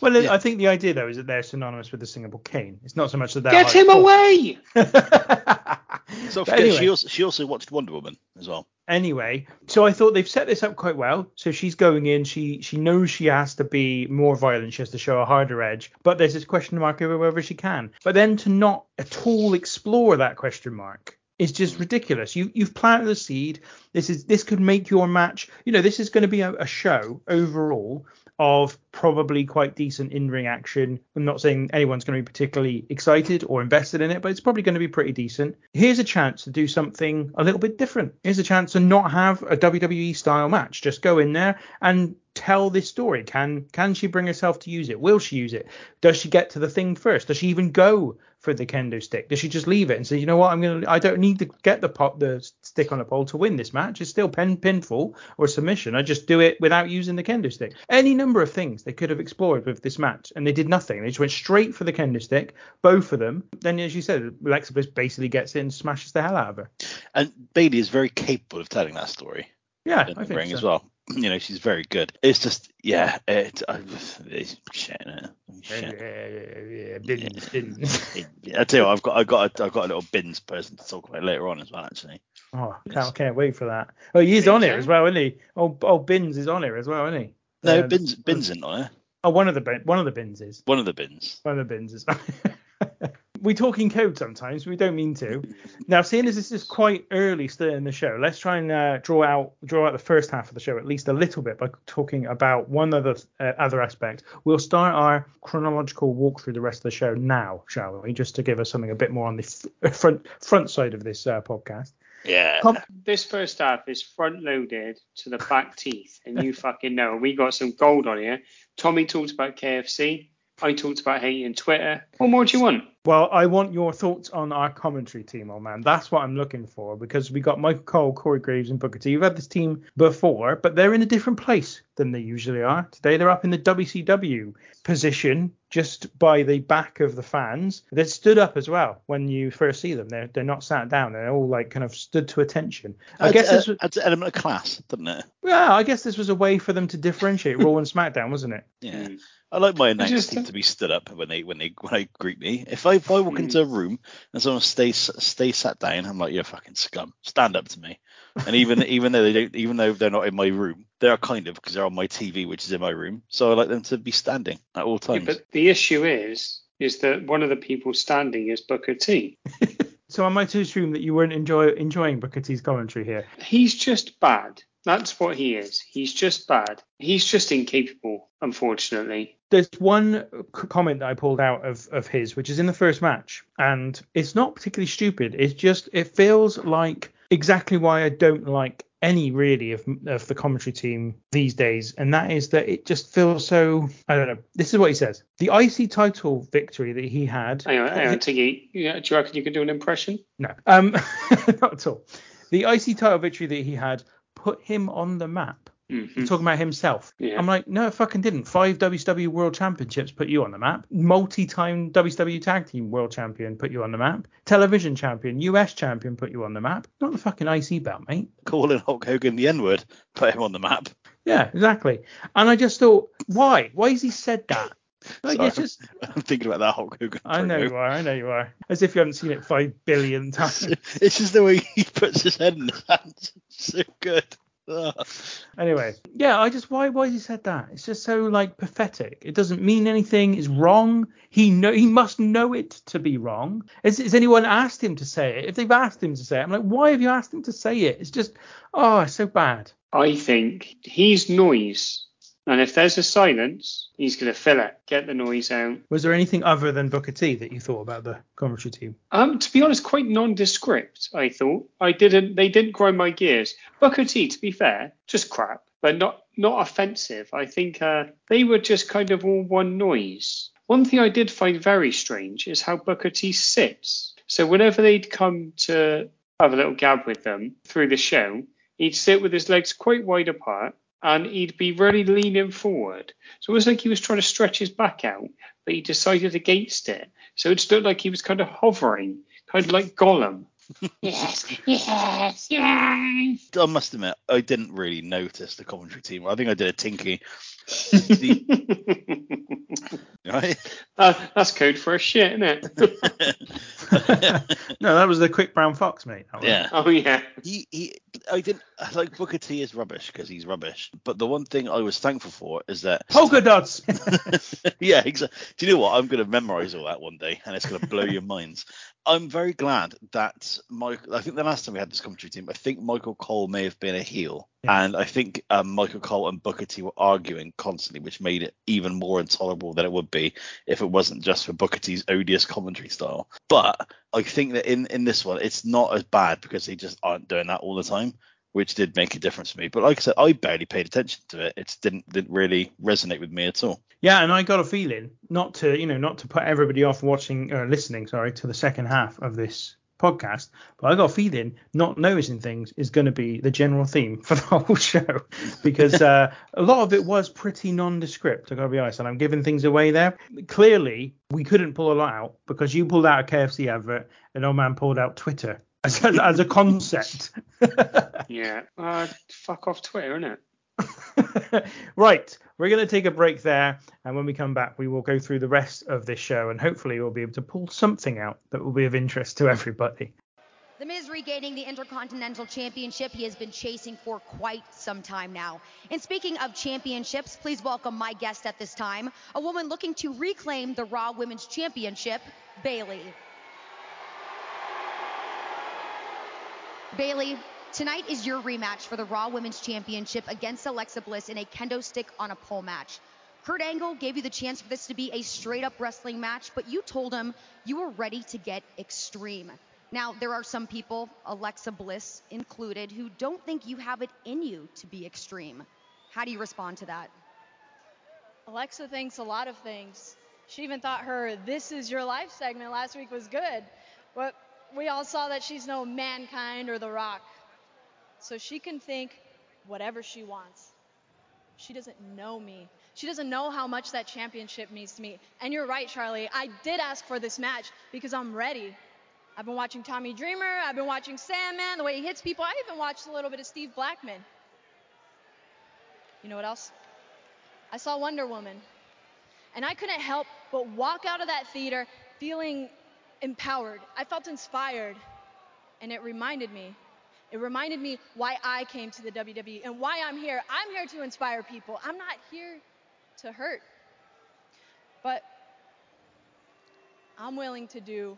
well, Yeah. I think the idea though is that they're synonymous with the Singapore Cane. It's not so much that they're Get him hardcore. away! So But forget, anyway. she also she also watched Wonder Woman as well. anyway, so I thought they've set this up quite well. So she's going in, she she knows she has to be more violent, she has to show a harder edge, but there's this question mark over whether she can. But then to not at all explore that question mark is just ridiculous. You you've planted the seed. This is this could make your match. You know, this is going to be a, a show overall of probably quite decent in-ring action. I'm not saying anyone's going to be particularly excited or invested in it, but it's probably going to be pretty decent. Here's a chance to do something a little bit different. Here's a chance to not have a WWE style match. Just go in there and tell this story. Can can she bring herself to use it? Will she use it? Does she get to the thing first? Does she even go for the kendo stick? Does she just leave it and say, you know what, I'm gonna I don't need to get the pop the stick on a pole to win this match. It's still pin pinfall or submission. I just do it without using the kendo stick. Any number of things they could have explored with this match, and they did nothing. They just went straight for the kendo stick, both of them. Then, as you said, Alexa Bliss basically gets in and smashes the hell out of her. And Bayley is very capable of telling that story Yeah, I think ring so. as well. You know, she's very good. It's just, yeah, it, I, it's shit. innit? shit. Yeah, bins, bins. I tell you, what, I've got, I've got, a, I've got a little bins person to talk about later on as well. Actually, Oh, can't, can't wait for that. Oh, he's on eh? as well, isn't he? Oh, oh, Bins is on here as well, isn't he? no, Um, bins, bins isn't on it. Oh, one of the bin, one of the bins is. One of the bins. One of the bins is. We talk in code sometimes. We don't mean to. Now, seeing as this is quite early still in the show, let's try and uh, draw out draw out the first half of the show at least a little bit by talking about one other uh, other aspect. We'll start our chronological walk through the rest of the show now, shall we? Just to give us something a bit more on the f- front front side of this uh, podcast. Yeah. Com- This first half is front loaded to the back teeth, and you fucking know. We got some gold on here. Tommy talked about KFC. I talked about hating Twitter. What more do you want? Well, I want your thoughts on our commentary team, old man. That's what I'm looking for because we got Michael Cole, Corey Graves, and Booker T. You've had this team before, but they're in a different place than they usually are. Today they're up in the WCW position, just by the back of the fans. They stood up as well when you first see them. They're they're not sat down. They're all like kind of stood to attention. I guess this was, adds an element of class, doesn't it? yeah, I guess this was a way for them to differentiate Raw and SmackDown, wasn't it? Yeah. Hmm. I like my announce just- team to be stood up when they when they when they greet me. If I if I walk into a mm. room and someone stays stay sat down, I'm like, you're fucking scum. Stand up to me. And even even though they don't even though they're not in my room, they are kind of because they're on my TV, which is in my room. So I like them to be standing at all Yeah, times. but the issue is, is that one of the people standing is Booker T. So am I to assume that you weren't enjoy enjoying Booker T's commentary here? He's just bad. That's what he is. He's just bad. He's just incapable, unfortunately. There's one comment that I pulled out of, of his, which is in the first match, and it's not particularly stupid. It's just it feels like exactly why I don't like any really of, of the commentary team these days, and that is that it just feels so. I don't know. This is what he says: the IC title victory that he had. Hang on, hang on, Tinky. Yeah, do you reckon you could do an impression? No, um, not at all. The IC title victory that he had put him on the map. Mhm. He's talking about himself. Yeah. I'm like, no, it fucking didn't. Five WCW World Championships put you on the map. Multi-time WCW Tag Team World Champion put you on the map. Television Champion, US Champion put you on the map. Not the fucking IC belt, mate. Calling Hulk Hogan the N word, put him on the map. Yeah, exactly. And I just thought, why? Why has he said that? Like, Sorry, just. I'm thinking about that Hulk Hogan. I know you are. I know you are. As if you haven't seen it five billion times. It's just the way he puts his head in the hands. So good. Anyway, yeah, I just why why he said that? It's just so like pathetic. It doesn't mean anything. It's wrong. He know he must know it to be wrong. Has, has anyone asked him to say it? If they've asked him to say it, I'm like, why have you asked him to say it? It's just oh, it's so bad. I think he's noise. And if there's a silence, he's going to fill it, get the noise out. Was there anything other than Booker T that you thought about the commentary team? Um, to be honest, quite nondescript. I thought I didn't. They didn't grind my gears. Booker T, to be fair, just crap, but not not offensive. I think uh, they were just kind of all one noise. One thing I did find very strange is how Booker T sits. So whenever they'd come to have a little gab with them through the show, he'd sit with his legs quite wide apart and he'd be really leaning forward. So it was like he was trying to stretch his back out, but he decided against it. So it just looked like he was kind of hovering, kind of like Gollum. Yes, yes, yes. I must admit, I didn't really notice the commentary team. I think I did a tinky. The- right? Uh, that's code for a shit, isn't it? no, that was the quick brown fox, mate. That was. Yeah. oh yeah. He, he, I didn't like Booker T is rubbish because he's rubbish. But the one thing I was thankful for is that Polka dots. yeah, exactly. Do you know what? I'm going to memorize all that one day, and it's going to blow your minds. I'm very glad that Michael. I think the last time we had this commentary team, I think Michael Cole may have been a heel, and I think um, Michael Cole and Booker T were arguing constantly, which made it even more intolerable than it would be if it wasn't just for Booker T's odious commentary style. But I think that in in this one, it's not as bad because they just aren't doing that all the time which did make a difference for me. But like I said, I barely paid attention to it. It didn't didn't really resonate with me at all. Yeah, and I got a feeling not to, you know, not to put everybody off watching or listening, sorry, to the second half of this podcast, but I got a feeling not noticing things is going to be the general theme for the whole show because uh, a lot of it was pretty nondescript. I got to be honest, and I'm giving things away there. Clearly, we couldn't pull a lot out because you pulled out a KFC advert and old man pulled out Twitter as, as a concept. Yeah. Uh, fuck off Twitter, innit? right, we're going to take a break there, and when we come back, we will go through the rest of this show, and hopefully, we'll be able to pull something out that will be of interest to everybody. The Miz regaining the Intercontinental Championship he has been chasing for quite some time now. And speaking of championships, please welcome my guest at this time, a woman looking to reclaim the Raw Women's Championship, Bayley. Bayley, tonight is your rematch for the Raw Women's Championship against Alexa Bliss in a kendo stick on a pole match. Kurt Angle gave you the chance for this to be a straight up wrestling match, but you told him you were ready to get extreme. Now, there are some people, Alexa Bliss included, who don't think you have it in you to be extreme. How do you respond to that? Alexa thinks a lot of things. She even thought her This Is Your Life segment last week was good. But we all saw that she's no mankind or The Rock. So she can think whatever she wants. She doesn't know me. She doesn't know how much that championship means to me. And you're right, Charly. I did ask for this match because I'm ready. I've been watching Tommy Dreamer. I've been watching Sandman, the way he hits people. I even watched a little bit of Steve Blackman. You know what else? I saw Wonder Woman. And I couldn't help but walk out of that theater feeling empowered. I felt inspired. And it reminded me it reminded me why I came to the WWE and why I'm here. I'm here to inspire people. I'm not here to hurt. But I'm willing to do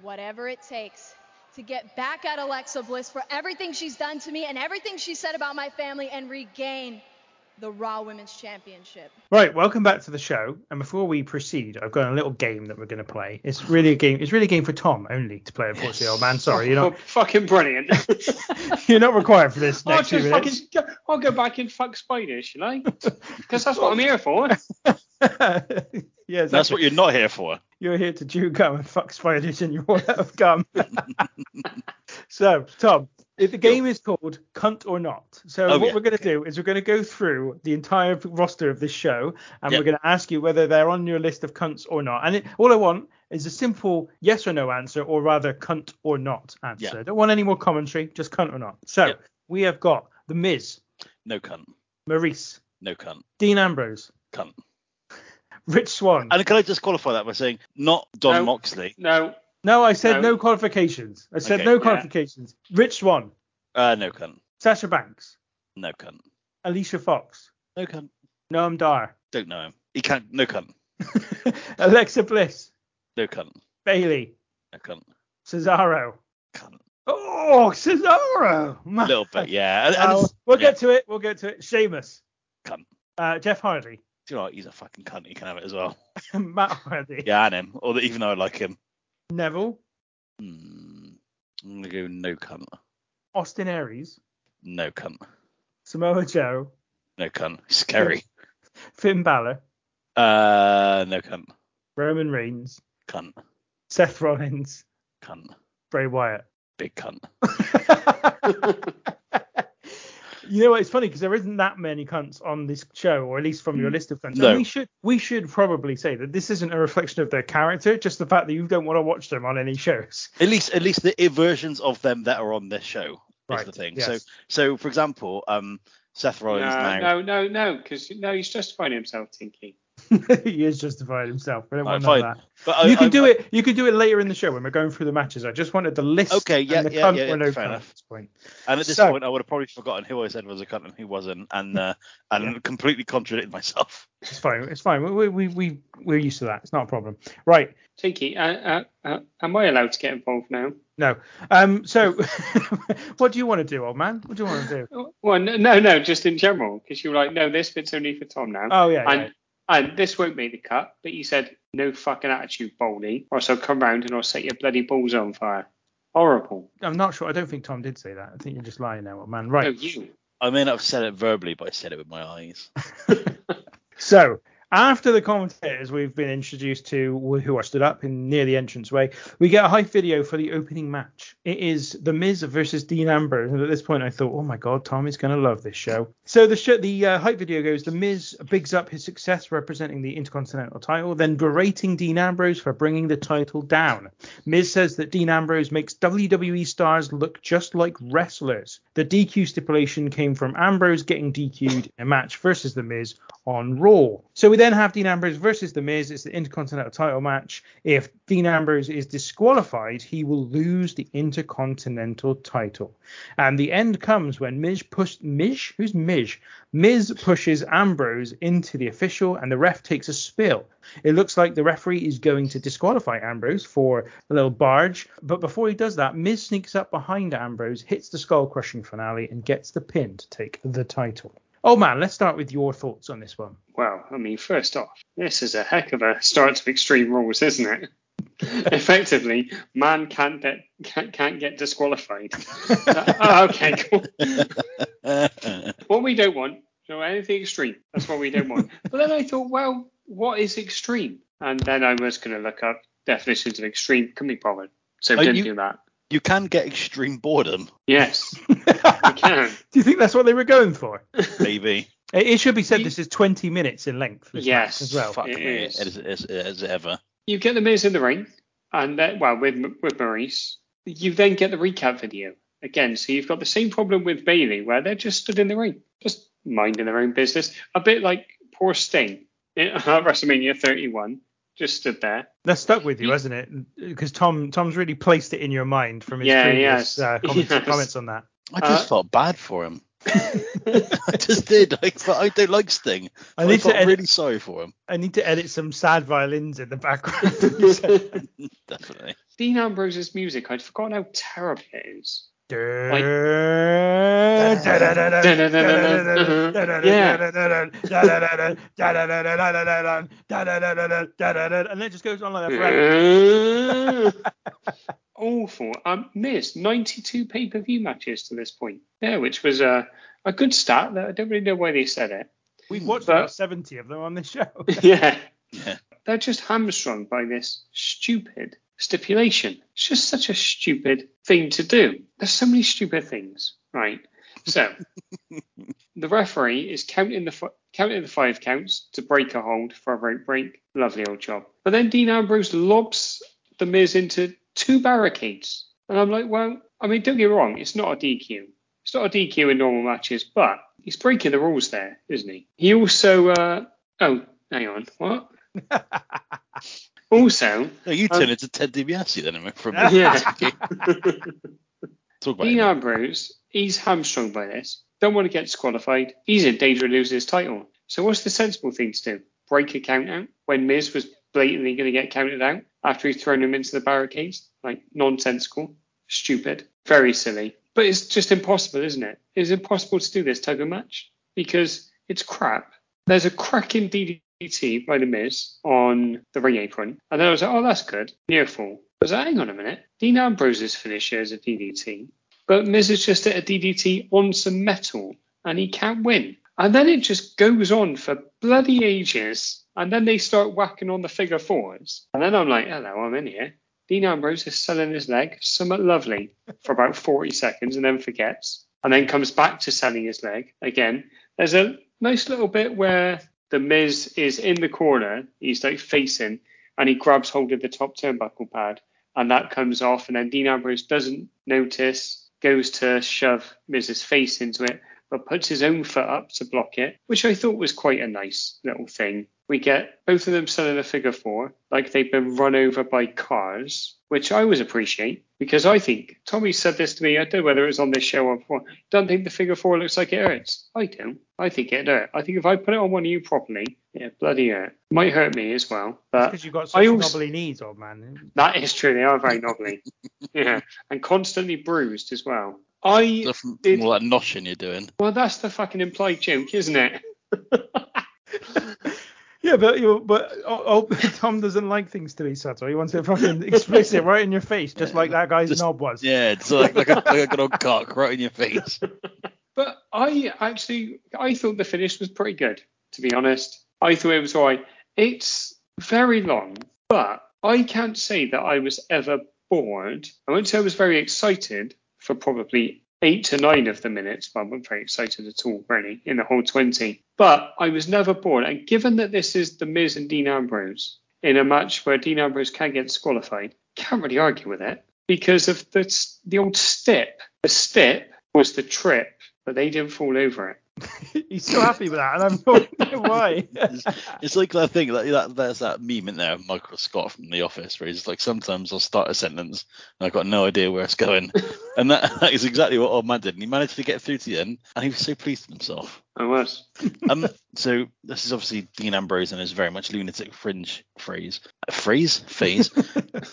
whatever it takes to get back at Alexa Bliss for everything she's done to me and everything she said about my family and regain the Raw Women's Championship. Right, welcome back to the show. And before we proceed, I've got a little game that we're going to play. It's really a game. It's really a game for Tom only to play. Unfortunately, old man. Sorry, you're not. Oh, fucking brilliant. you're not required for this. I'll just fucking. I'll go back and fuck spiders, shall I? Because that's what I'm here for. yeah, That's what you're not here for. You're here to chew gum and fuck spiders in your wallet of gum. so, Tom, if the game is called Cunt or Not. So, Oh, what yeah. we're going to do is we're going to go through the entire roster of this show and Yep. we're going to ask you whether they're on your list of cunts or not. And it, all I want is a simple yes or no answer, or rather, cunt or not answer. Yeah. I don't want any more commentary, just cunt or not. So, Yep. we have got The Miz, No cunt. Maryse, No cunt. Dean Ambrose, Cunt. Rich Swann. And can I just qualify that by saying not Jon No. Moxley? No. No, I said no, No. qualifications. I said Okay. no Yeah. qualifications. Rich Swann, Uh, no cunt. Sasha Banks, No cunt. Alicia Fox, No cunt. Noam Dar, Don't know him. He can't. No cunt. Alexa Bliss, No cunt. Bayley, No cunt. Cesaro. Cunt. Oh, Cesaro! A little bit, yeah. We'll yeah, get to it. We'll get to it. Sheamus, cunt. uh, Jeff Hardy, Do you know what? He's a fucking cunt. He can have it as well. Matt Hardy, Yeah, and him. Or even though I like him. Neville, Hmm. I'm gonna go no cunt. Austin Aries, No cunt. Samoa Joe, No cunt. Scary. Finn Balor, Uh, no cunt. Roman Reigns, Cunt. Seth Rollins, Cunt. Bray Wyatt. Big cunt. you know what? It's funny because there isn't that many cunts on this show, or at least from your list of cunts. No. And we should we should probably say that this isn't a reflection of their character, just the fact that you don't want to watch them on any shows. At least, at least the versions of them that are on this show Right, is the thing. yes. So, so for example, um, Seth Rollins now. No, no, no, no, because no, he's justifying himself, Tinky. he has justified himself. I don't Alright, want none fine. that. But I- you can I- do I- it. You can do it later in the show when we're going through the matches. I just wanted the list. Okay, yeah, and the yeah, cunt yeah, or no fair cunt enough. at this point. And at this So- point, I would have probably forgotten who I said was a cunt and who wasn't, and uh, and completely contradicted myself. It's fine. It's fine. We we we we're used to that. It's not a problem. Right. Tinky, uh, uh, uh, am I allowed to get involved now? No. Um. So, what do you want to do, old man? What do you want to do? Well, no, no, no just in general, because you were like, no, this bit's only for Tom now. Oh yeah. and, yeah. And this won't make the cut, but you said, no fucking attitude, Bowley, or else I'll come round and I'll set your bloody balls on fire. Horrible. I'm not sure. I don't think Tom did say that. I think you're just lying now, old man. No, you. I may not have said it verbally, but I said it with my eyes. So after the commentators we've been introduced to who are stood up in near the entranceway, we get a hype video for the opening match. It is The Miz versus Dean Ambrose, and at this point I thought, oh my god, Tom is going to love this show. So the show, the uh, hype video goes: The Miz bigs up his success representing the Intercontinental title, then berating Dean Ambrose for bringing the title down. Miz says that Dean Ambrose makes WWE stars look just like wrestlers. The DQ stipulation came from Ambrose getting DQ'd in a match versus The Miz on Raw. So then have Dean Ambrose versus The Miz. It's the Intercontinental title match. If Dean Ambrose is disqualified, he will lose the Intercontinental title. And the end comes when Miz pushed Miz? Who's Miz? Miz pushes Ambrose into the official and the ref takes a spill. It looks like the referee is going to disqualify Ambrose for a little barge, but before he does that, Miz sneaks up behind Ambrose, hits the skull crushing finale, and gets the pin to take the title. Oh man, let's start with your thoughts on this one. Well, I mean, first off, this is a heck of a start to Extreme Rules, isn't it? Effectively, man can't get can't, can't get disqualified. oh, okay, cool. what we don't want, so anything extreme. That's what we don't want. But then I thought, well, what is extreme? And then I was going to look up definitions of extreme. Can be bothered. So Are didn't you- do that. You can get extreme boredom, Yes, we can. Do you think that's what they were going for? maybe. It, it should be said this is 20 minutes in length. This Yes. as well. Fuck It me, is. as, as, as ever. You get the Miz in the ring, and then, well, with with Maryse, you then get the recap video again. So you've got the same problem with Bayley, where they're just stood in the ring, just minding their own business, a bit like poor Sting at WrestleMania 31, just stood there. That's stuck with you, hasn't it? Because Tom Tom's really placed it in your mind from his Yeah, previous yes. uh, comments, Yes. comments on that. I just Uh, felt bad for him. I just did. I, I don't like Sting. I I, need to felt edit- really sorry for him. I need to edit some sad violins in the background. Definitely. Dean Ambrose's music, I'd forgotten how terrible it is. Like- and then it just goes on like that forever. Awful. Um, missed 92 pay per view matches to this point. Yeah, which was a a good stat. That I don't really know why they said it. We've watched But- about 70 of them on this show. yeah. Yeah. They're just hamstrung by this stupid stipulation. It's just such a stupid thing to do. There's so many stupid things, right? So the referee is counting the counting the five counts to break a hold for a rope break. Lovely old job. But then Dean Ambrose lobs the Miz into two barricades, and I'm like, well, I mean, don't get me wrong, it's not a DQ. It's not a DQ in normal matches, but he's breaking the rules there, isn't he? He also, uh, oh, hang on, what? also, you Um, turn into Ted DiBiase then from yeah. Talk about Dean. Ambrose, he's hamstrung by this. Don't want to get disqualified. He's in danger of losing his title. So what's the sensible thing to do? Break a count out when Miz was blatantly going to get counted out after he's thrown him into the barricades? Like nonsensical, stupid, very silly. But it's just impossible, isn't it? It's impossible to do this type of match because it's crap. There's a cracking DDT by the Miz on the ring apron, and then I was like, oh, that's good. Near fall. I was like, hang on a minute. Dean finisher is a DDT, but Miz is just at a DDT on some metal, and he can't win. And then it just goes on for bloody ages, and then they start whacking on the figure fours, and then I'm like, hello, I'm in here. Dean Ambrose is selling his leg, somewhat lovely, for about 40 seconds, and then forgets, and then comes back to selling his leg again. There's a nice little bit where the Miz is in the corner, he's like facing, and he grabs hold of the top turnbuckle pad, and that comes off, and then Dean Ambrose doesn't notice, goes to shove Miz's face into it, but puts his own foot up to block it, which I thought was quite a nice little thing. We get both of them selling a figure four, like they've been run over by cars, which I always appreciate because I think Tommy said this to me. I don't know whether it was on this show or before. Don't think the figure four looks like it hurts. I don't. I think it hurt. I think if I put it on one of you properly, yeah, bloody hurt. Might hurt me as well, but Because you've got I such also- knobbly knees, old man. that is true. They are very knobbly. yeah, and constantly bruised as well. I Stuff from did- all that noshing you're doing. well, that's the fucking implied joke, isn't it? Yeah, but you but oh, oh, Tom doesn't like things to be subtle. He wants it fucking explicit right in your face, just like that guy's Just- knob was. Yeah, it's like, like, a, like a good old cock right in your face. But I actually, I thought the finish was pretty good. To be honest, I thought it was alright. It's very long, but I can't say that I was ever bored. I won't say I was very excited for probably eight to nine of the minutes. Well, I wasn't very excited at all, really, in the whole 20. But I was never bored. And given that this is The Miz and Dean Ambrose in a match where Dean Ambrose can get disqualified, can't really argue with it because of the, the old step. The step was the trip, but they didn't fall over it. He's so happy with that, and I'm not know why. It's, it's like that thing that, that there's that meme in there of Michael Scott from The Office where he's like sometimes I'll start a sentence and I've got no idea where it's going, and that, that is exactly what old man did. And he managed to get through to the end, and he was so pleased with himself. I was. Um, so this is obviously Dean Ambrose and his very much lunatic fringe phrase, phrase, phase,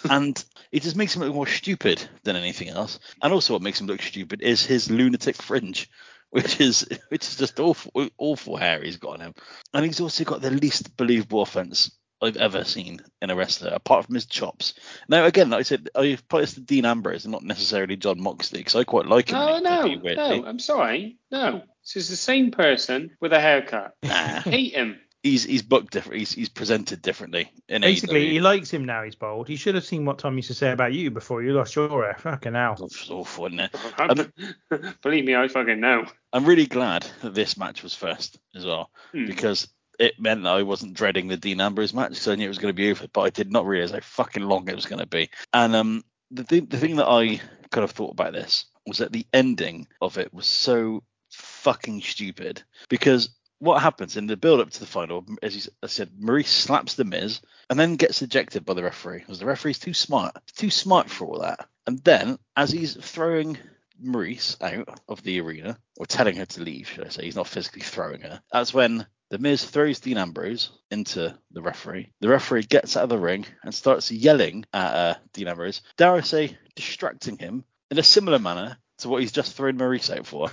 and it just makes him look more stupid than anything else. And also, what makes him look stupid is his lunatic fringe, which is which is just awful, awful hair he's got on him. And he's also got the least believable offense I've ever seen in a wrestler, apart from his chops. Now, again, like I said, I've this to Dean Ambrose and not necessarily Jon Moxley because I quite like him. No, in no, no. I'm sorry. No, this is the same person with a haircut. Nah. Hate him. He's he's booked different. He's he's presented differently in Basically, AEW. he likes him now. He's bold. He should have seen what Tom used to say about you before you lost your hair. Fucking hell. It's awful, isn't it? Believe me, I fucking know. I'm really glad that this match was first as well Hmm. because it meant that I wasn't dreading the Dean Ambrose match because I knew it was going to be over, but I did not realize how fucking long it was going to be. And um, the thing, the thing that I kind of thought about this was that the ending of it was so fucking stupid because what happens in the build up to the final, as I said, Maryse slaps the Miz and then gets ejected by the referee because the referee's too smart, too smart for all that. And then as he's throwing Maryse out of the arena, or telling her to leave, should I say? He's not physically throwing her. That's when the Miz throws Dean Ambrose into the referee. The referee gets out of the ring and starts yelling at uh, Dean Ambrose, dare I say, distracting him in a similar manner to what he's just thrown Maryse out for.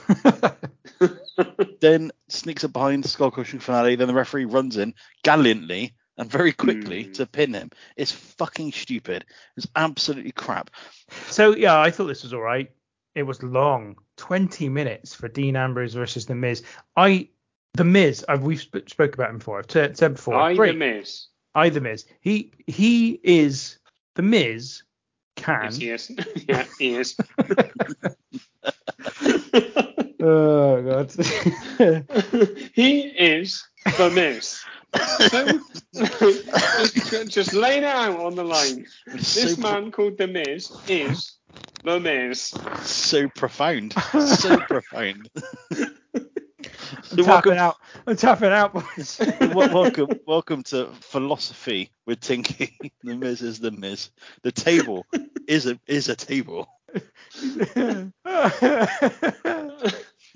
then sneaks up behind Skull Crushing Finale. Then the referee runs in gallantly and very quickly hmm. to pin him. It's fucking stupid. It's absolutely crap. So yeah, I thought this was all right. It was long, 20 minutes for Dean Ambrose versus The Miz. I, The Miz, I've, we've sp- spoke about him before. I've t- said before. I, the great. Miz. I, The Miz. He he is The Miz. Can Yes, he is. yeah, he is. oh god. he is the Miz. So, just, just laying it out on the line. This so man called the Miz is the Miz. so profound. So profound. I'm tapping out. I'm tapping out, boys. Welcome, welcome to philosophy with Tinky. The Miz is the Miz. The table is a is a table.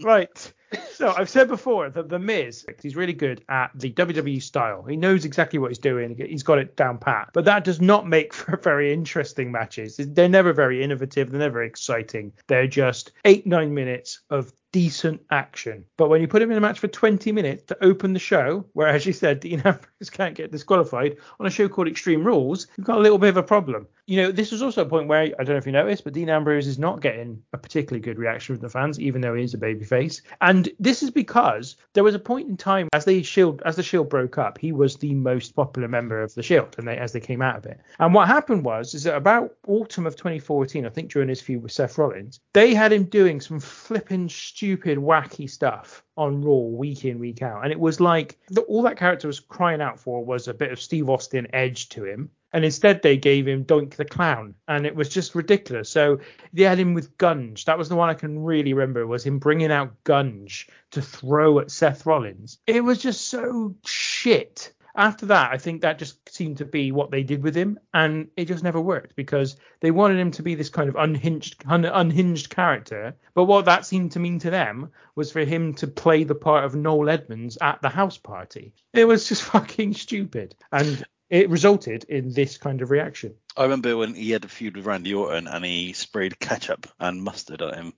right. So I've said before that the Miz, he's really good at the WWE style. He knows exactly what he's doing. He's got it down pat. But that does not make for very interesting matches. They're never very innovative. They're never exciting. They're just eight nine minutes of decent action. But when you put him in a match for 20 minutes to open the show, where as you said, Dean Ambrose can't get disqualified on a show called Extreme Rules, you've got a little bit of a problem. You know, this was also a point where I don't know if you noticed, but Dean Ambrose is not getting a particularly good reaction from the fans, even though he is a babyface. And this is because there was a point in time as the Shield as the Shield broke up, he was the most popular member of the Shield, and they as they came out of it. And what happened was is that about autumn of 2014, I think during his feud with Seth Rollins, they had him doing some flipping stupid, wacky stuff on Raw week in, week out. And it was like the, all that character was crying out for was a bit of Steve Austin edge to him. And instead, they gave him Doink the Clown, and it was just ridiculous. So they had him with Gunge. That was the one I can really remember was him bringing out Gunge to throw at Seth Rollins. It was just so shit. After that, I think that just seemed to be what they did with him, and it just never worked because they wanted him to be this kind of unhinged, un- unhinged character. But what that seemed to mean to them was for him to play the part of Noel Edmonds at the house party. It was just fucking stupid, and it resulted in this kind of reaction. I remember when he had a feud with Randy Orton and he sprayed ketchup and mustard at him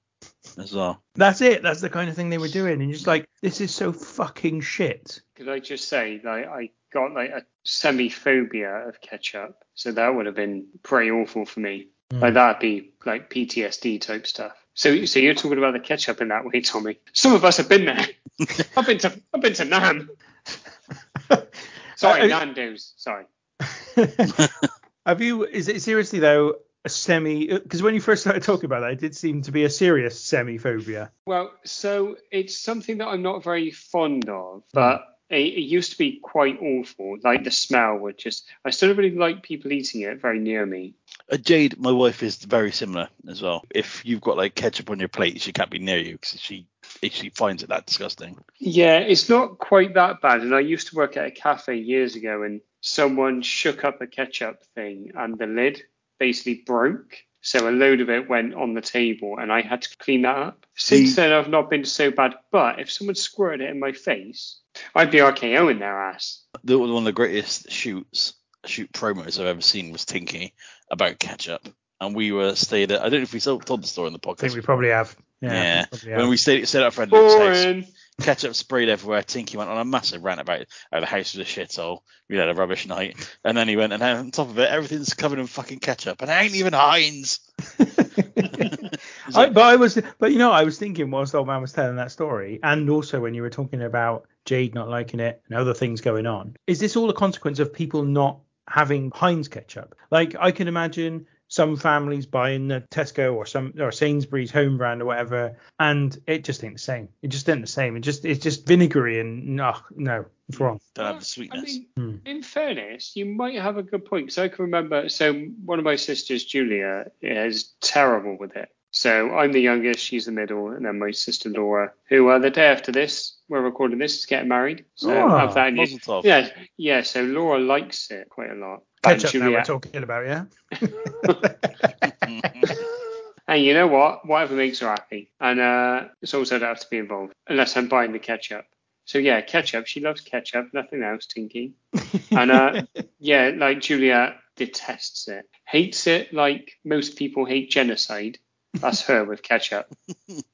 as well. That's it. That's the kind of thing they were doing, and just like this is so fucking shit. Could I just say that I got like a semi phobia of ketchup, so that would have been pretty awful for me. Hmm. Like that'd be like PTSD type stuff. So, so you're talking about the ketchup in that way, Tommy? Some of us have been there. I've been to, I've been to Nam. Sorry, Uh, Nando's. Sorry. Have you? Is it seriously though a semi? Because when you first started talking about that, it did seem to be a serious semi phobia. Well, so it's something that I'm not very fond of, but it, it used to be quite awful. Like the smell would just. I still don't really like people eating it very near me. Uh, Jade, my wife, is very similar as well. If you've got like ketchup on your plate, she can't be near you because she she finds it that disgusting. Yeah, it's not quite that bad. And I used to work at a cafe years ago, and someone shook up a ketchup thing, and the lid basically broke. So a load of it went on the table, and I had to clean that up. Since The- then, I've not been so bad. But if someone squirted it in my face, I'd be RKO in their ass. The, one of the greatest shoots, shoot promos I've ever seen was Tinky about ketchup. And we were stayed at, I don't know if we told told the story in the I podcast. think we probably have. Yeah. Yeah. we probably When have. we stayed, stayed at a friend Luke's house. Boring. ketchup sprayed everywhere. Tinky went on a massive rant about how the house was a shithole. We had a rubbish night, and then he went and on top of it, everything's covered in fucking ketchup, and it ain't even Heinz. I, but I was, but you know, I was thinking whilst the old man was telling that story, and also when you were talking about Jade not liking it and other things going on, is this all a consequence of people not having Heinz ketchup? Like I can imagine some families buying the Tesco or some or Sainsbury's home brand or whatever, and it just ain't the same. It just ain't the same. It just it's just vinegary and no, no, it's wrong. Don't have the sweetness. I mean, Hmm. in fairness, you might have a good point because I can remember. So one of my sisters, Julia, is terrible with it. So I'm the youngest, she's the middle, and then my sister Laura, who uh, the day after this, we're recording this, is getting married. So Oh, have that. Mazel tov. Yeah, yeah. So Laura likes it quite a lot. Ketchup now we're talking about, yeah. And you know what? Whatever makes her happy. And uh, it's also don't have to be involved unless I'm buying the ketchup. So yeah, ketchup. She loves ketchup, nothing else, Tinky. And uh, yeah, like Julia detests it, hates it like most people hate genocide. That's her with ketchup,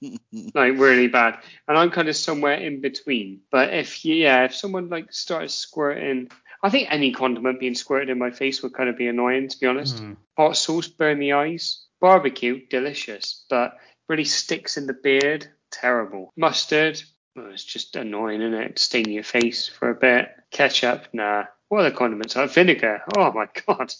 like really bad. And I'm kind of somewhere in between. But if yeah, if someone like started squirting, I think any condiment being squirted in my face would kind of be annoying, to be honest. Hmm. Hot sauce burn the eyes. Barbecue, delicious, but really sticks in the beard, terrible. Mustard, well, it's just annoying, isn't it? Stain your face for a bit. Ketchup, nah. What other condiments? Uh, vinegar. Oh my god.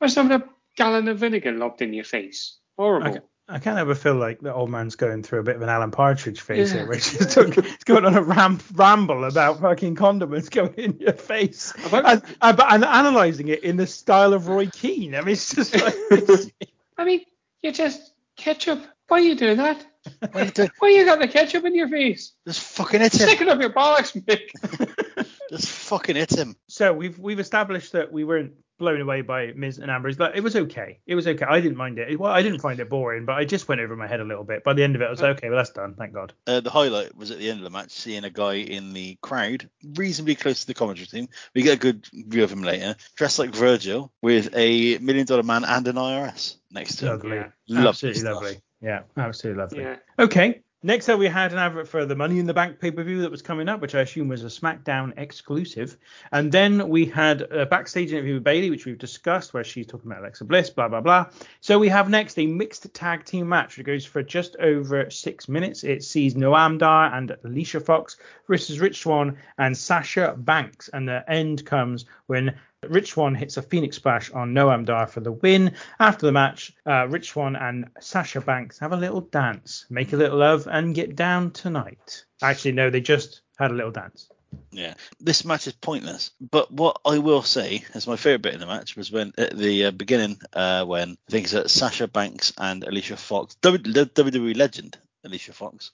Imagine having a gallon of vinegar lobbed in your face. Horrible. Okay. I can't ever feel like the old man's going through a bit of an Alan Partridge phase Yeah. here, where he's took, he's going on a ram, ramble about fucking condiments going in your face About- and, and, and analysing it in the style of Roy Keane. I mean, it's just like, I mean, you just ketchup. Why are you doing that? Why are you doing? Why you got the ketchup in your face? Just fucking hit him. Stick it up your bollocks, Mick. Just fucking hit him. so we've we've established that we weren't blown away by Miz and Ambrose. Like, it was okay. It was okay. I didn't mind it. Well, I didn't find it boring, but I just went over my head a little bit. By the end of it, I was like, okay, well that's done. Thank God. Uh, the highlight was at the end of the match, seeing a guy in the crowd, reasonably close to the commentary team. We get a good view of him later, dressed like Virgil, with a million dollar man and an IRS next to him. Lovely. Yeah. Lovely Absolutely stuff. lovely. Yeah, absolutely lovely. Yeah. Okay. Next up, we had an advert for the Money in the Bank pay per view that was coming up, which I assume was a SmackDown exclusive. And then we had a backstage interview with Bayley, which we've discussed, where she's talking about Alexa Bliss, blah, blah, blah. So we have next a mixed tag team match, which goes for just over six minutes. It sees Noam Dar and Alicia Fox versus Rich Swann and Sasha Banks. And the end comes when Rich Swann hits a Phoenix Splash on Noam Dar for the win. After the match, uh, Rich Swann and Sasha Banks have a little dance, make a little love, and get down tonight. Actually, no, they just had a little dance. Yeah, this match is pointless. But what I will say is my favorite bit in the match was when at the uh, beginning, uh, when I think it's uh, Sasha Banks and Alicia Fox, WWE legend Alicia Fox,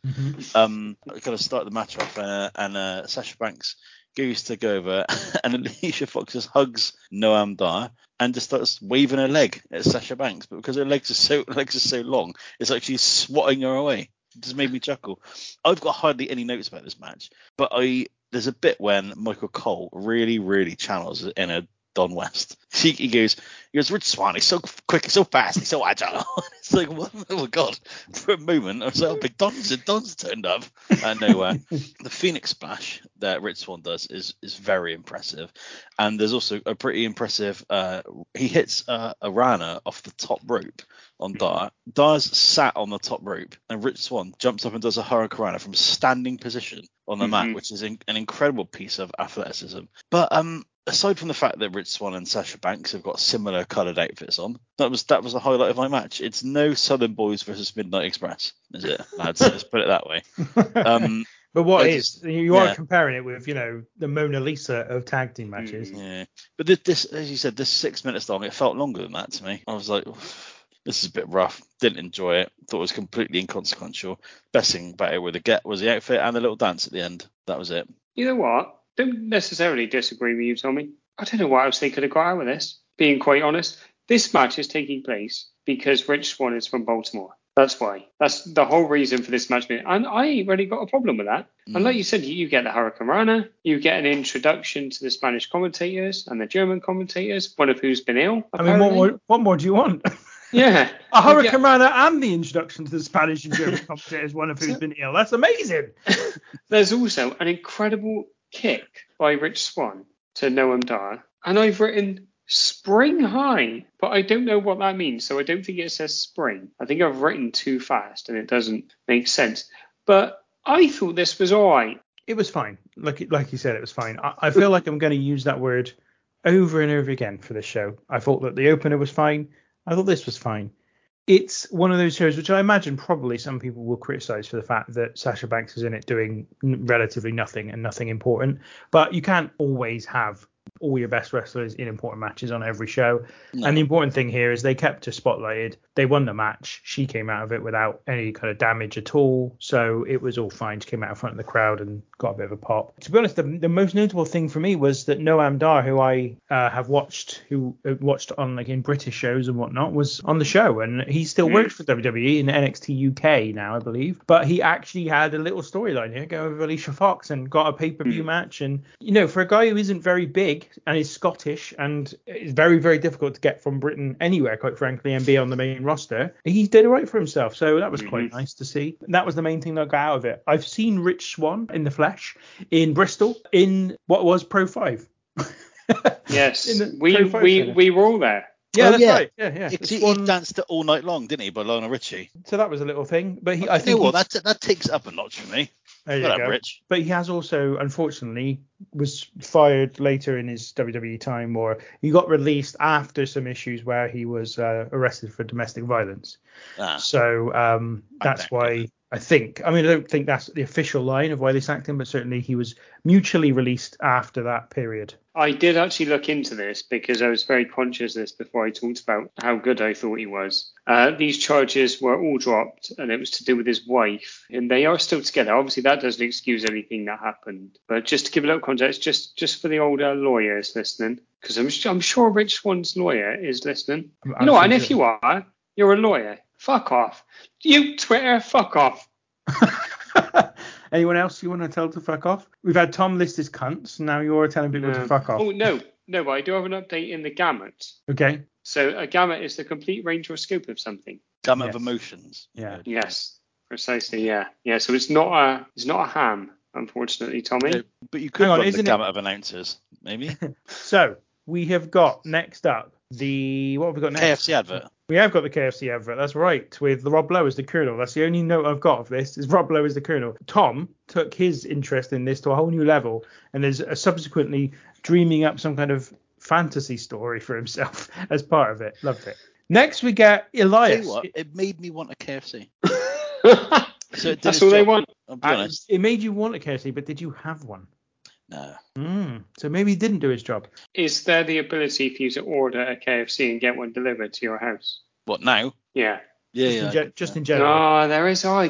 um, kind of start the match off, uh, and uh, Sasha Banks goes to go over, and Alicia Fox just hugs Noam Dar and just starts waving her leg at Sasha Banks, but because her legs are so legs are so long, it's like she's swatting her away. It just made me chuckle. I've got hardly any notes about this match, but I there's a bit when Michael Cole really, really channels in a Don West. He goes, he goes, Rich Swann, he's so quick, he's so fast, he's so agile. it's like, what? oh my god! For a moment, I was like, oh, big Don's, Don's turned up out of nowhere. the Phoenix Splash that Rich Swann does is is very impressive, and there's also a pretty impressive. Uh, he hits uh, a runner off the top rope on Dar. Dar's sat on the top rope, and Rich Swann jumps up and does a hurricane from standing position on the mat, Mhm. which is in, an incredible piece of athleticism. But um, aside from the fact that Rich Swann and Sasha Banks have got similar coloured outfits on, that was that was the highlight of my match. It's no Southern Boys versus Midnight Express, is it, lads? Let's put it that way. Um, But what is just- you are yeah. comparing it with, you know, the Mona Lisa of tag team matches. Yeah, but this, this, as you said, this six minutes long. It felt longer than that to me. I was like, "Oof, this is a bit rough. Didn't enjoy it. Thought it was completely inconsequential. Best thing about it with the get was the outfit and the little dance at the end. That was it. You know what? Don't necessarily disagree with you, Tommy. I don't know what else they could have got out of this. Being quite honest, this match is taking place because Rich Swann is from Baltimore. That's why. That's the whole reason for this match. being- And I ain't really got a problem with that. And like mm. you said, you, get the Hurricanrana, you get an introduction to the Spanish commentators and the German commentators, one of who's been ill. I mean, what more, what more do you want? Yeah. A. Hurricanrana and the introduction to the Spanish and German commentators, one of who's been ill. That's amazing. There's also an incredible kick by Rich Swann to Noam Dar, and I've written spring high, but I don't know what that means, so I don't think it says spring. I think I've written too fast and it doesn't make sense. But I thought this was all right. It was fine. Like like you said, it was fine. I, I feel like I'm going to use that word over and over again for this show. I thought that the opener was fine. I thought this was fine. It's one of those shows which I imagine probably some people will criticize for the fact that Sasha Banks is in it doing relatively nothing and nothing important. But you can't always have all your best wrestlers in important matches on every show. No. And the important thing here is they kept her spotlighted. They won the match. She came out of it without any kind of damage at all. So it was all fine. She came out in front of the crowd and got a bit of a pop. To be honest, the, the most notable thing for me was that Noam Dar, who I uh, have watched, who uh, watched on like in British shows and whatnot, was on the show, and he still works for WWE in NXT UK now, I believe. But he actually had a little storyline here, going with Alicia Fox, and got a pay per view match. And you know, for a guy who isn't very big and is Scottish and is very very difficult to get from Britain anywhere, quite frankly, and be on the main roster, he did it right for himself. So that was quite mm-hmm. nice to see. That was the main thing that I got out of it. I've seen Rich Swann in the flesh in Bristol in what was Pro Five. Yes, In we Pro Five we Center. we were all there. Yeah, Oh, that's yeah. right. Yeah, yeah. Because he, Swann- he danced it all night long, didn't he, by Lionel Richie? so that was a little thing, but he, I I think think what, that that takes up a notch for me. There you Shut up, go. Rich. But he has also, unfortunately, was fired later in his WWE time, or he got released after some issues where he was uh, arrested for domestic violence. Ah, So um, that's why I think. I mean, I don't think that's the official line of why they sacked him, but certainly he was mutually released after that period. I did actually look into this because I was very conscious of this before I talked about how good I thought he was. Uh, these charges were all dropped, and it was to do with his wife, and they are still together. Obviously, that doesn't excuse anything that happened, but just to give a little context, just just for the older lawyers listening, because I'm I'm sure Rich Swann's lawyer is listening. I'm know what? And if you are, you're a lawyer. Fuck off. You Twitter, fuck off. Anyone else you want to tell to fuck off? We've had Tom list his cunts. Now you're telling people to Um, fuck off. Oh no, no, but I do have an update in the gamut. Okay. So a gamut is the complete range or scope of something. gamut Yes. of emotions. Yeah. Yes, precisely. Yeah, yeah. So it's not a it's not a ham, unfortunately, Tommy. No, but you could Hang on, run the isn't it- gamut of announcers, maybe. So we have got next up the what have we got next? KFC advert. We have got the KFC advert. That's right, with Rob Lowe as the Colonel. That's the only note I've got of this. Is Rob Lowe as the Colonel? Tom took his interest in this to a whole new level, and is uh, subsequently dreaming up some kind of fantasy story for himself as part of it. Loved it. Next we get Tell Elias. you what, it made me want a KFC. So it did That's its all they want. I'll be honest. it made you want a KFC, but did you have one? No. Mm, so maybe he didn't do his job. Is there the ability for you to order a KFC and get one delivered to your house? What now? Yeah. Yeah, just, yeah. in, ge- just in general. No, there is. Oh,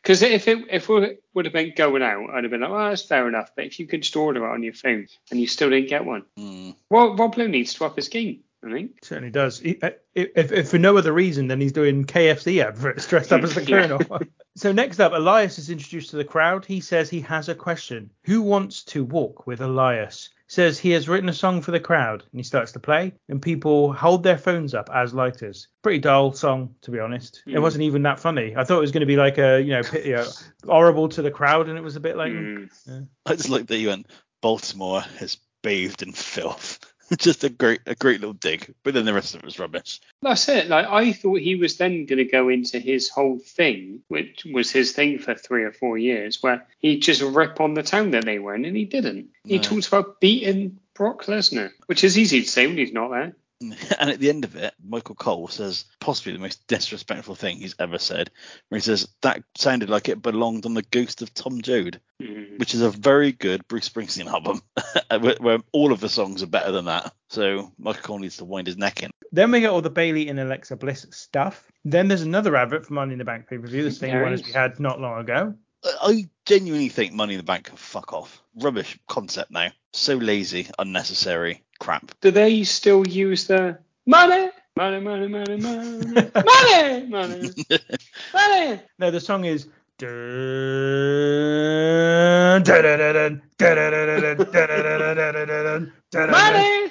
because if it if we would have been going out, I'd have been like, well, that's fair enough. But if you could just order it on your phone and you still didn't get one, Mm. well, Rob Lowe needs to up his game. I. Certainly does. He, uh, if, if for no other reason than he's doing KFC adverts dressed up as the Colonel. so next up, Elias is introduced to the crowd. He says he has a question. Who wants to walk with Elias? Says he has written a song for the crowd, and he starts to play, and people hold their phones up as lighters. Pretty dull song, to be honest. It Mm. wasn't even that funny. I thought it was going to be like a, you know, pit- you know, horrible to the crowd, and it was a bit like, Mm. I just like that you went. Baltimore is bathed in filth. just a great, a great little dig. But then the rest of it was rubbish. That's it. Like I thought he was then going to go into his whole thing, which was his thing for three or four years, where he'd just rip on the town that they were in, and he didn't. He No. talked about beating Brock Lesnar, which is easy to say when he's not there. And at the end of it, Michael Cole says possibly the most disrespectful thing he's ever said, where he says that sounded like it belonged on the Ghost of Tom Joad, Mm. which is a very good Bruce Springsteen album, where, where all of the songs are better than that. So Michael Cole needs to wind his neck in. Then we get all the Bayley and Alexa Bliss stuff. Then there's another advert for Money in the Bank pay per view, the same There one as we had not long ago. I- I genuinely think Money in the Bank can fuck off rubbish concept now. So lazy, unnecessary crap. Do they still use the money? Money, money, money, money, money, money, money. No, the song is money.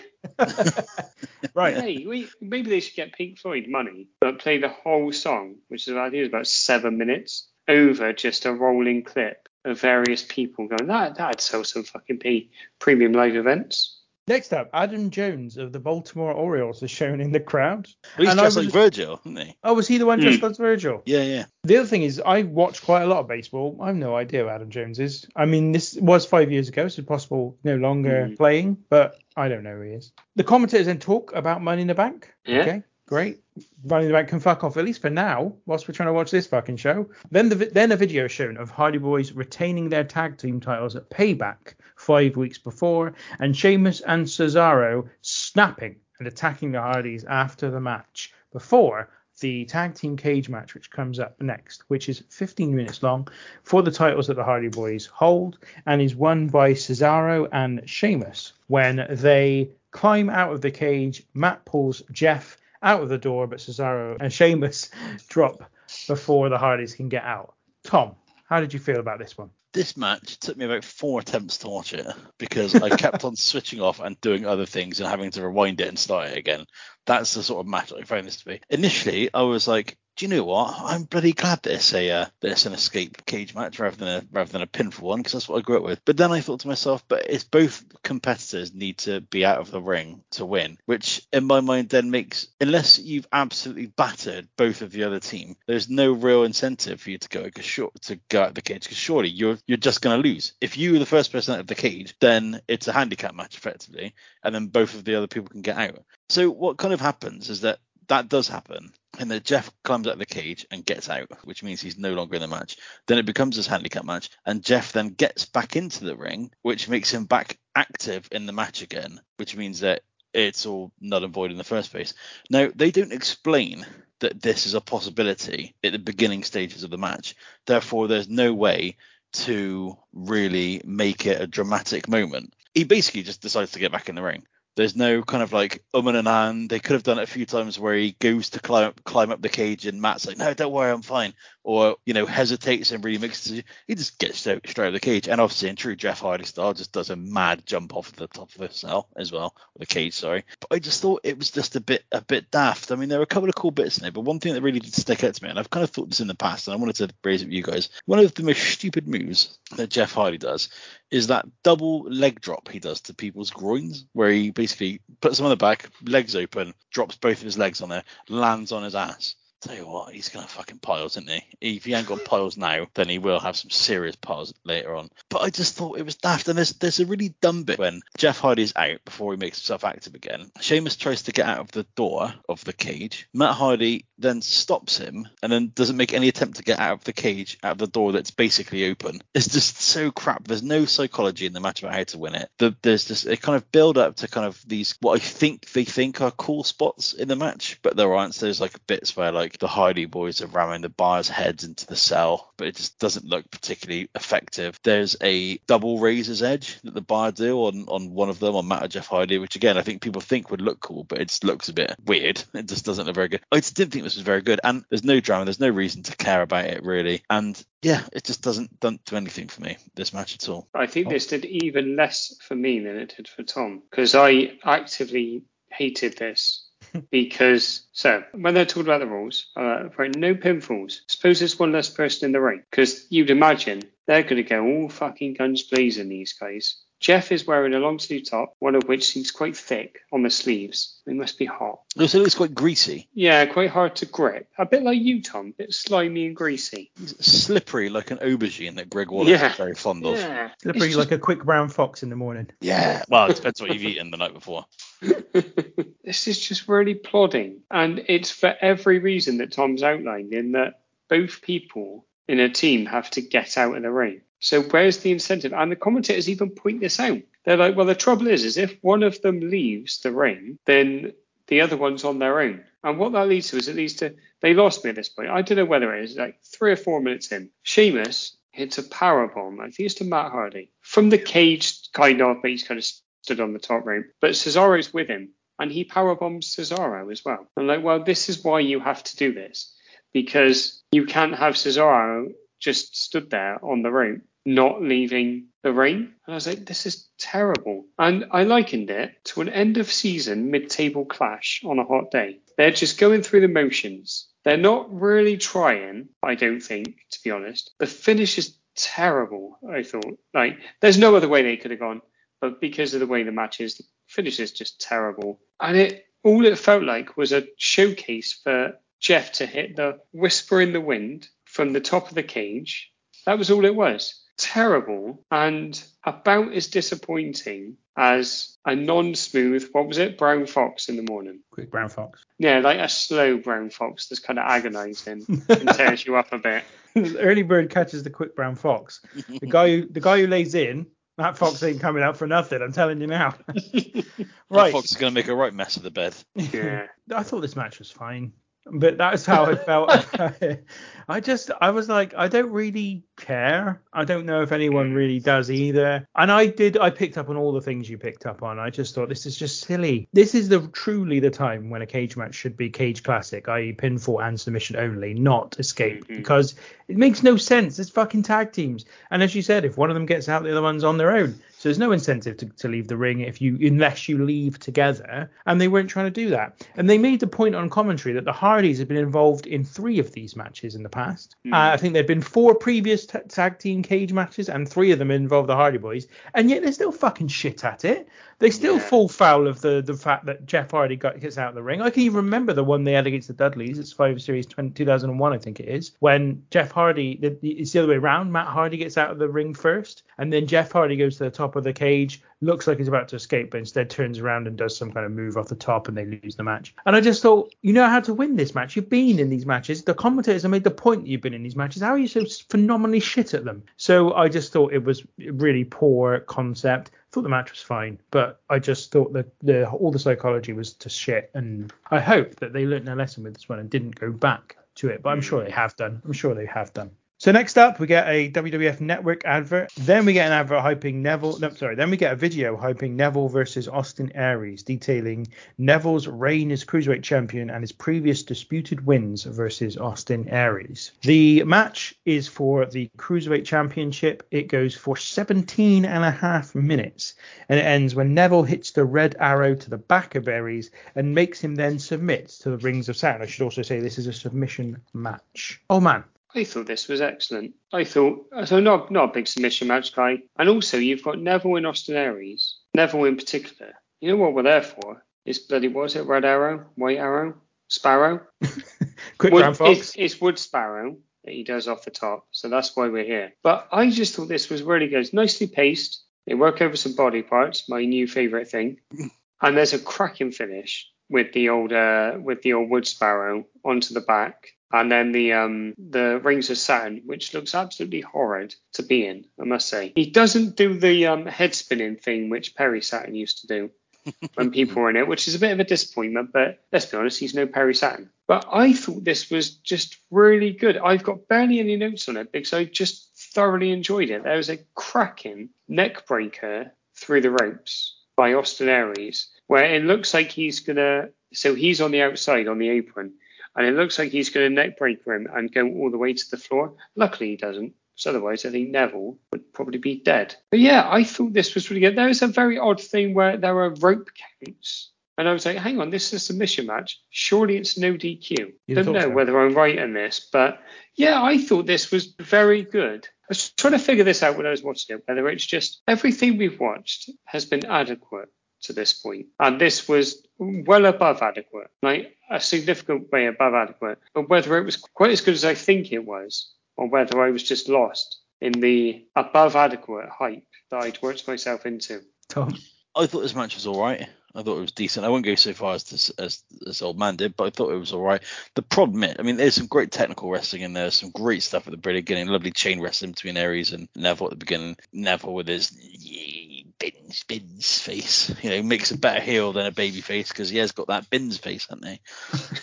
right. Hey, we, maybe they should get Pink Floyd money, but play the whole song, which is I think is about seven minutes, over just a rolling clip of various people going. That that'd sell some fucking P premium live events. Next up, Adam Jones of the Baltimore Orioles is shown in the crowd. Well, he's And dressed was- like Virgil, isn't he? Oh, was he the one dressed Hmm. as Virgil? Yeah, yeah. The other thing is, I watch quite a lot of baseball. I have no idea who Adam Jones is. I mean, this was five years ago, so it's possible no longer Mm. playing, but I don't know who he is. The commentators then talk about Money in the Bank. Yeah. Okay, great. Running in the Bank can fuck off, at least for now, whilst we're trying to watch this fucking show. Then the then a video shown of Hardy Boyz retaining their tag team titles at Payback five weeks before, and Sheamus and Cesaro snapping and attacking the Hardys after the match before the tag team cage match, which comes up next, which is 15 minutes long for the titles that the Hardy Boyz hold and is won by Cesaro and Sheamus. When they climb out of the cage, Matt pulls Jeff out of the door, but Cesaro and Sheamus drop before the Hardys can get out. Tom, how did you feel about this one? This match took me about four attempts to watch it because I kept on switching off and doing other things and having to rewind it and start it again. That's the sort of match I found this to be. Initially, I was like, do you know what? I'm bloody glad that it's a uh, that it's an escape cage match rather than a rather than a pinfall one because that's what I grew up with. But then I thought to myself, but it's both competitors need to be out of the ring to win, which in my mind then makes unless you've absolutely battered both of the other team, there's no real incentive for you to go sure, to go out of the cage because surely you're you're just going to lose. If you were the first person out of the cage, then it's a handicap match effectively, and then both of the other people can get out. So what kind of happens is that that does happen, and that Jeff climbs out of the cage and gets out, which means he's no longer in the match. Then it becomes his handicap match, and Jeff then gets back into the ring, which makes him back active in the match again, which means that it's all null and void in the first place. Now they don't explain that this is a possibility at the beginning stages of the match. Therefore, there's no way to really make it a dramatic moment. He basically just decides to get back in the ring. There's no kind of like um and an. They could have done it a few times where he goes to climb climb up the cage and Matt's like, no, don't worry, I'm fine. Or you know hesitates and remixes. He just gets straight, straight out of the cage. And obviously in true Jeff Hardy style, just does a mad jump off the top of the cell as well, or the cage, sorry. But I just thought it was just a bit a bit daft. I mean, there were a couple of cool bits in it, but one thing that really did stick out to me, and I've kind of thought this in the past, and I wanted to raise it with you guys. One of the most stupid moves that Jeff Hardy does is that double leg drop he does to people's groins, where he basically puts them on the back, legs open, drops both of his legs on there, lands on his ass. Tell you what, he's gonna fucking piles, isn't he? If he ain't got piles now, then he will have some serious piles later on. But I just thought it was daft, and there's there's a really dumb bit when Jeff Hardy's out before he makes himself active again. Sheamus tries to get out of the door of the cage. Matt Hardy then stops him and then doesn't make any attempt to get out of the cage, out of the door that's basically open. It's just so crap. There's no psychology in the match about how to win it. The, there's just a kind of build up to kind of these what I think they think are cool spots in the match, but there aren't. So there's like bits where like the Hardy Boyz are ramming the bars heads into the cell, but it just doesn't look particularly effective. There's a double razor's edge that the bar do on on one of them on Matt or Jeff Hardy, which again I think people think would look cool, but it just looks a bit weird. It just doesn't look very good. I just didn't think this was very good, and there's no drama, there's no reason to care about it really, and yeah, it just doesn't don't do anything for me this match at all. I think this did even less for me than it did for Tom because I actively hated this because so when they're talking about the rules, uh, right, no pinfalls. Suppose there's one less person in the ring because you'd imagine they're going to go all fucking guns blazing. These guys. Jeff is wearing a long sleeve top, one of which seems quite thick on the sleeves. It must be hot. Also, it looks quite greasy, Yeah, quite hard to grip. A bit like you, Tom. A bit slimy and greasy. slippery like an aubergine that Greg Wallace Yeah. is very fond of. Yeah. Slippery It's like a quick brown fox in the morning. Yeah, well, it depends what you've eaten the night before. this is just really plodding. And it's for every reason that Tom's outlined, in that both people in a team have to get out of the ring. So where's the incentive? And the commentators even point this out. They're like, well, the trouble is, is if one of them leaves the ring, then the other one's on their own. And what that leads to is it leads to they lost me at this point. I don't know whether it is like three or four minutes in. Sheamus hits a power bomb. I think it's to Matt Hardy from the cage, kind of, but he's kind of stood on the top rope. But Cesaro's with him, and he power bombs Cesaro as well. I'm like, well, this is why you have to do this because you can't have Cesaro just stood there on the rope not leaving the ring. And I was like, this is terrible. And I likened it to an end of season mid table clash on a hot day. They're just going through the motions. They're not really trying, I don't think, to be honest. The finish is terrible, I thought. Like, there's no other way they could have gone. But because of the way the match is, the finish is just terrible. And it all it felt like was a showcase for Jeff to hit the whisper in the wind from the top of the cage. That was all it was. Terrible and about as disappointing as a non-smooth, what was it, brown fox in the morning. Quick brown fox. Yeah, like a slow brown fox that's kind of agonising and tears you up a bit. Early bird catches the quick brown fox. The guy who the guy who lays in, that fox ain't coming out for nothing. I'm telling you now. That right. Fox is going to make a right mess of the bed. Yeah. I thought this match was fine, but that's how I felt. about it. I just, I was like, I don't really care. I don't know if anyone mm. really does either. And I did, I picked up on all the things you picked up on. I just thought this is just silly. This is the truly the time when a cage match should be cage classic, i.e., pinfall and submission only, not escape, mm-hmm. because it makes no sense. It's fucking tag teams. And as you said, if one of them gets out, the other one's on their own. So there's no incentive to, to leave the ring if you unless you leave together. And they weren't trying to do that. And they made the point on commentary that the Hardys have been involved in three of these matches in the past. Uh, I think there'd been four previous t- tag team cage matches, and three of them involved the Hardy Boyz. And yet they're still fucking shit at it. They still fall foul of the the fact that Jeff Hardy got gets out of the ring. I can even remember the one they had against the Dudleys. It's Survivor Series 20, 2001, I think it is, when Jeff Hardy. The- it's the other way around. Matt Hardy gets out of the ring first, and then Jeff Hardy goes to the top of the cage, looks like he's about to escape, but instead turns around and does some kind of move off the top, and they lose the match. And I just thought, you know how to win this match. You've been in these matches. The commentators have made the point that you've been in these matches. How are you so phenomenally shit at them? So I just thought it was really poor concept. Thought the match was fine, but I just thought that the all the psychology was to shit, and I hope that they learned their lesson with this one and didn't go back to it. But I'm sure they mm. have done. I'm sure they have done. So next up, we get a WWF Network advert. Then we get an advert hyping Neville. No, sorry. Then we get a video hyping Neville versus Austin Aries, detailing Neville's reign as cruiserweight champion and his previous disputed wins versus Austin Aries. The match is for the cruiserweight championship. It goes for 17 and a half minutes, and it ends when Neville hits the red arrow to the back of Aries and makes him then submit to the rings of Saturn. I should also say this is a submission match. Oh man, I thought this was excellent. I thought so not not a big submission match guy. And also you've got Neville and Austin Aries. Neville in particular. You know what we're there for? Is bloody what was it Red Arrow, White Arrow, Sparrow? Quick Wood, Fox. It's, it's Wood Sparrow that he does off the top, so that's why we're here. But I just thought this was really good. It's nicely paced. They work over some body parts, my new favourite thing. And there's a cracking finish with the old uh, with the old Wood Sparrow onto the back, and then the um the Rings of Saturn, which looks absolutely horrid to be in, I must say. He doesn't do the um head spinning thing which Perry Saturn used to do when people were in it, which is a bit of a disappointment. But let's be honest, he's no Perry Saturn. But I thought this was just really good. I've got barely any notes on it because I just thoroughly enjoyed it. There was a cracking neck breaker through the ropes by Austin Aries, where it looks like he's gonna. So he's on the outside on the apron, and it looks like he's gonna neck breaker him and go all the way to the floor. Luckily, he doesn't. So otherwise, I think Neville would probably be dead. But yeah, I thought this was really good. There was a very odd thing where there were rope counts. And I was like, hang on, this is a submission match. Surely it's no DQ. Don't know so. whether I'm right in this, but yeah, I thought this was very good. I was trying to figure this out when I was watching it, whether it's just everything we've watched has been adequate to this point. And this was well above adequate, like a significant way above adequate. But whether it was quite as good as I think it was, or whether I was just lost in the above adequate hype that I'd worked myself into. Tom. I thought this match was all right. I thought it was decent. I won't go so far as this as this old man did, but I thought it was all right. The problem is, I mean, there's some great technical wrestling in there, some great stuff at the very beginning, lovely chain wrestling between Aries and Neville at the beginning. Neville with his yeah, bins bins face, you know, makes a better heel than a baby face because he has got that bins face, hasn't he?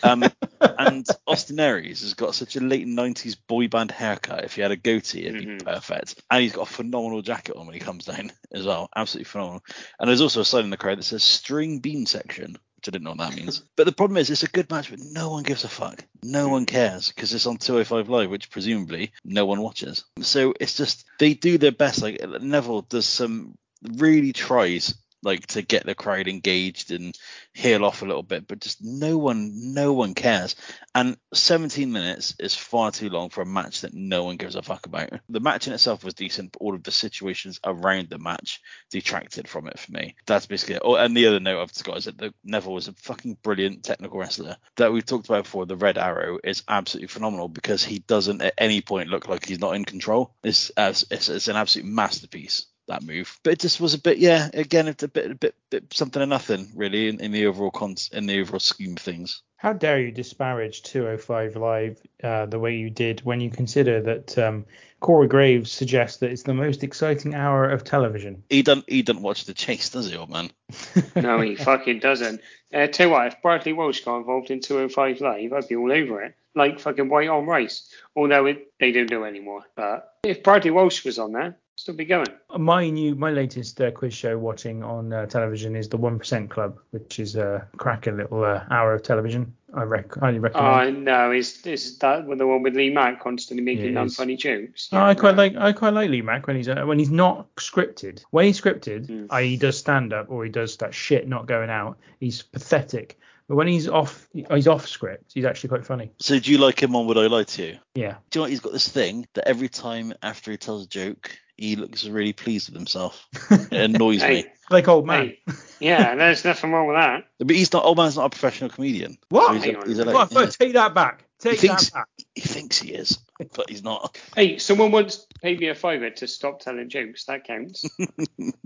Um, and Austin Aries has got such a late 90s boy band haircut. If he had a goatee, it'd be perfect. And he's got a phenomenal jacket on when he comes down as well. Absolutely phenomenal. And there's also a sign in the crowd that says string bean section. which I didn't know what that means. but the problem is, it's a good match, but no one gives a fuck. No one cares because it's on 205 Live, which presumably no one watches. So it's just they do their best. Like Neville does some really tries like to get the crowd engaged and heal off a little bit, but just no one, no one cares. And 17 minutes is far too long for a match that no one gives a fuck about. The match in itself was decent, but all of the situations around the match detracted from it for me. That's basically it. Oh, and the other note I've got is that the, Neville was a fucking brilliant technical wrestler that we've talked about before. The Red Arrow is absolutely phenomenal because he doesn't at any point look like he's not in control. It's, uh, it's, it's an absolute masterpiece that move. But it just was a bit, yeah. Again, it's a bit, a bit, bit something or nothing really in, in the overall cons in the overall scheme of things. How dare you disparage 205 Live uh, the way you did when you consider that um, Corey Graves suggests that it's the most exciting hour of television? He doesn't, he doesn't watch the chase, does he, old man? no, he fucking doesn't. Uh, tell you what, if Bradley Walsh got involved in 205 Live, I'd be all over it. Like fucking white on rice. Although it, they don't do anymore. But if Bradley Walsh was on there, still be going. My new, my latest uh, quiz show watching on uh, television is the One Percent Club, which is a cracking little uh, hour of television. I rec- highly recommend. Oh no, is is that the one with Lee Mack constantly making Yeah, it unfunny jokes? Oh, I quite like I quite like Lee Mack when he's uh, when he's not scripted. When he's scripted, i.e. he does stand up or he does that shit not going out, he's pathetic. But when he's off he's off script, he's actually quite funny. So do you like him on Would I Lie to You? Yeah. Do you know what? He's got this thing that every time after he tells a joke, he looks really pleased with himself. It annoys me. Hey, Like old man. hey, yeah, there's nothing wrong with that. But he's not. Old man's not a professional comedian. What? So he's Hang a, he's a a, like, What? yeah. Take that back. Take he thinks that back. he thinks he is, but he's not. Hey, someone once paid me a fiver to stop telling jokes. That counts.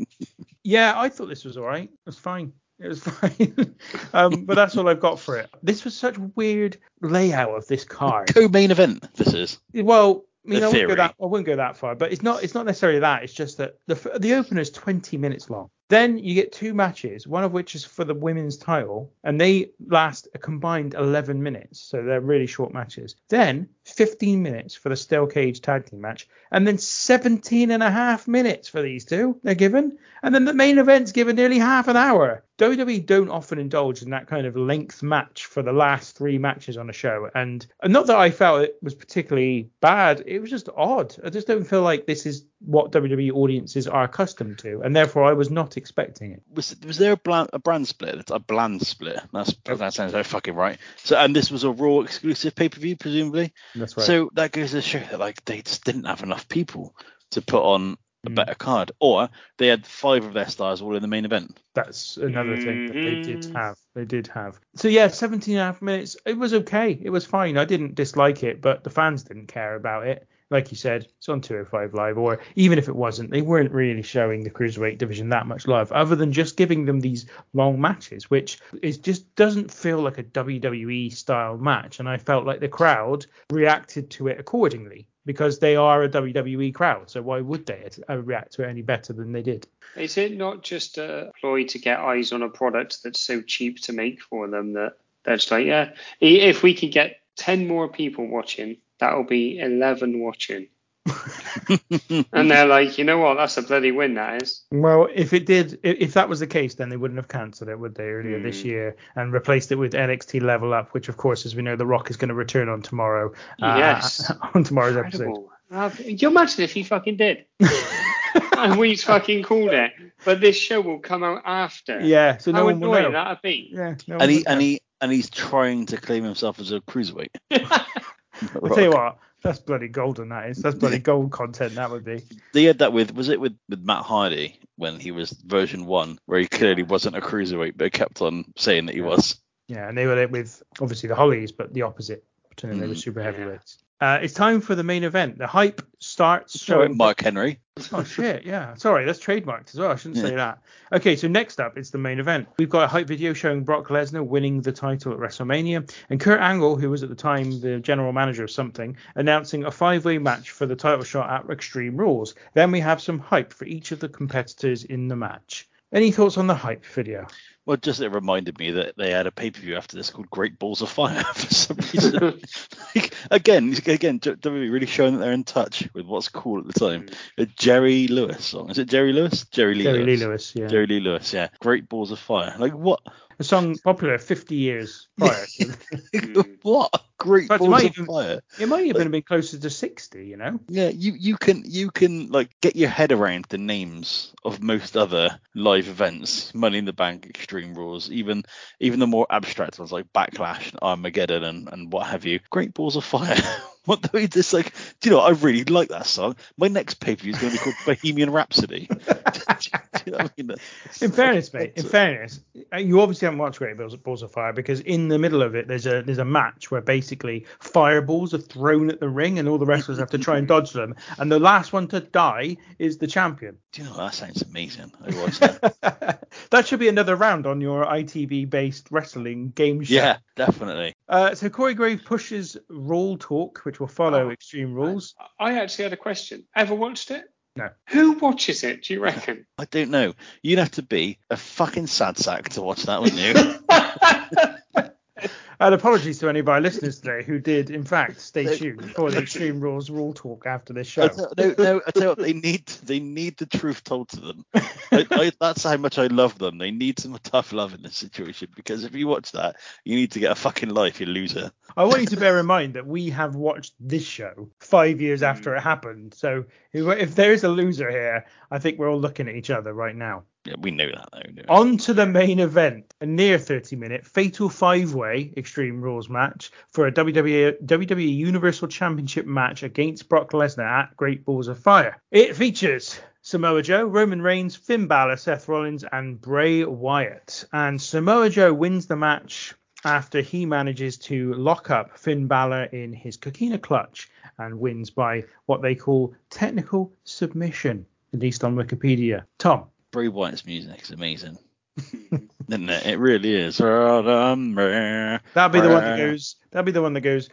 Yeah, I thought this was all right. It was fine. It was fine. um, but that's all I've got for it. This was such a weird layout of this card. Co-main event. This is. Well, I mean, The I wouldn't, go that, I wouldn't go that far, but it's not it's not necessarily that. It's just that the the opener is 20 minutes long. Then you get two matches, one of which is for the women's title, and they last a combined 11 minutes, so they're really short matches. Then 15 minutes for the steel cage tag team match, and then 17 and a half minutes for these two they're given, and then the main event's given nearly half an hour. WWE don't often indulge in that kind of length match for the last three matches on a show, and not that I felt it was particularly bad, it was just odd. I just don't feel like this is what WWE audiences are accustomed to, and therefore I was not expecting it. Was was there a, bland, a brand split? A bland split. That's that sounds so fucking right. So and this was a Raw exclusive pay per view, presumably. That's right. So that goes to show that like they just didn't have enough people to put on a Mm. better card, or they had five of their stars all in the main event. That's another thing that they did Mhm. have. They did have. So yeah, 17 and a half minutes. It was okay. It was fine. I didn't dislike it, but the fans didn't care about it. Like you said, it's on 205 Live, or even if it wasn't, they weren't really showing the cruiserweight division that much love, other than just giving them these long matches, which is just doesn't feel like a WWE style match. And I felt like the crowd reacted to it accordingly because they are a WWE crowd. So why would they uh, react to it any better than they did? Is it not just a ploy to get eyes on a product that's so cheap to make for them that they're just like, yeah, if we can get 10 more people watching, that'll be 11 watching. and they're like, you know what? That's a bloody win, that is. Well, if it did, if that was the case, then they wouldn't have cancelled it, would they, earlier this Hmm. year, and replaced it with NXT Level Up, which, of course, as we know, The Rock is going to return on tomorrow. uh, Yes. on tomorrow's episode. Incredible. Uh, you imagine if he fucking did? and we fucking called it. But this show will come out after. Yeah, so no How one will annoying know. that'd be. Yeah, no and he and he and he's trying to claim himself as a cruiserweight. I'll tell you what, that's bloody golden. That is. That's bloody gold content. That would be. They had that with was it with with Matt Hardy when he was version one, where he clearly wasn't a cruiserweight, but kept on saying that he was. Yeah, and they were with obviously the Hollys, but the opposite, pretending they were Mm, super heavyweights. Uh, it's time for the main event. The hype starts. Show showing- Mark Henry. Oh shit, yeah. Sorry, that's trademarked as well. I shouldn't say that. Okay, so next up it's the main event. We've got a hype video showing Brock Lesnar winning the title at WrestleMania, and Kurt Angle, who was at the time the general manager of something, announcing a five-way match for the title shot at Extreme Rules. Then we have some hype for each of the competitors in the match. Any thoughts on the hype video? Well, just it reminded me that they had a pay per view after this called Great Balls of Fire for some reason. like, again, again, WWE really showing that they're in touch with what's cool at the time. Mm. A Jerry Lewis song. Is it Jerry Lewis? Jerry Lee Jerry Lewis. Lee Lewis, yeah. Jerry Lee Lewis, yeah. Great Balls of Fire. Like what? A song popular 50 years prior. what a great it balls might of even- fire. it might even have been closer to 60, you know? Yeah, you you can you can like get your head around the names of most other live events, Money in the Bank, Extreme Rules, even even the more abstract ones like Backlash, Armageddon, and, and what have you. Great Balls of Fire. way this like? Do you know? what? I really like that song. My next pay per view is going to be called Bohemian Rhapsody. you know I mean? In fairness, mate, in fairness, uh, you obviously haven't watched Great Balls, Balls of Fire because in the middle of it, there's a there's a match where basically fireballs are thrown at the ring and all the wrestlers have to try and dodge them, and the last one to die is the champion. Do you know that sounds amazing? I watched that. that should be another round on your ITV based wrestling game show. yeah, definitely. Uh, so Corey Grave pushes Rule Talk, which will follow oh, Extreme Rules. I actually had a question. Ever watched it? No. Who watches it? Do you reckon? I don't know. You'd have to be a fucking sad sack to watch that, wouldn't you? And apologies to any of our listeners today who did, in fact, stay tuned for the Extreme Rules Rule Talk after this show. No, no, I tell you they need they need the truth told to them. I, I, that's how much I love them. They need some tough love in this situation because if you watch that, you need to get a fucking life, you loser. I want you to bear in mind that we have watched this show five years after mm. it happened. So if, if there is a loser here, I think we're all looking at each other right now. Yeah, we know that though. On to the main event, a near 30 minute fatal five way Extreme Rules match for a WWE, WWE Universal Championship match against Brock Lesnar at Great Balls of Fire. It features Samoa Joe, Roman Reigns, Finn Balor, Seth Rollins, and Bray Wyatt. And Samoa Joe wins the match after he manages to lock up Finn Balor in his coquina clutch and wins by what they call technical submission, at least on Wikipedia. Tom. Bray Wyatt's music is amazing. Isn't it? It really is. That'll be the one that goes. That'll be the one that goes.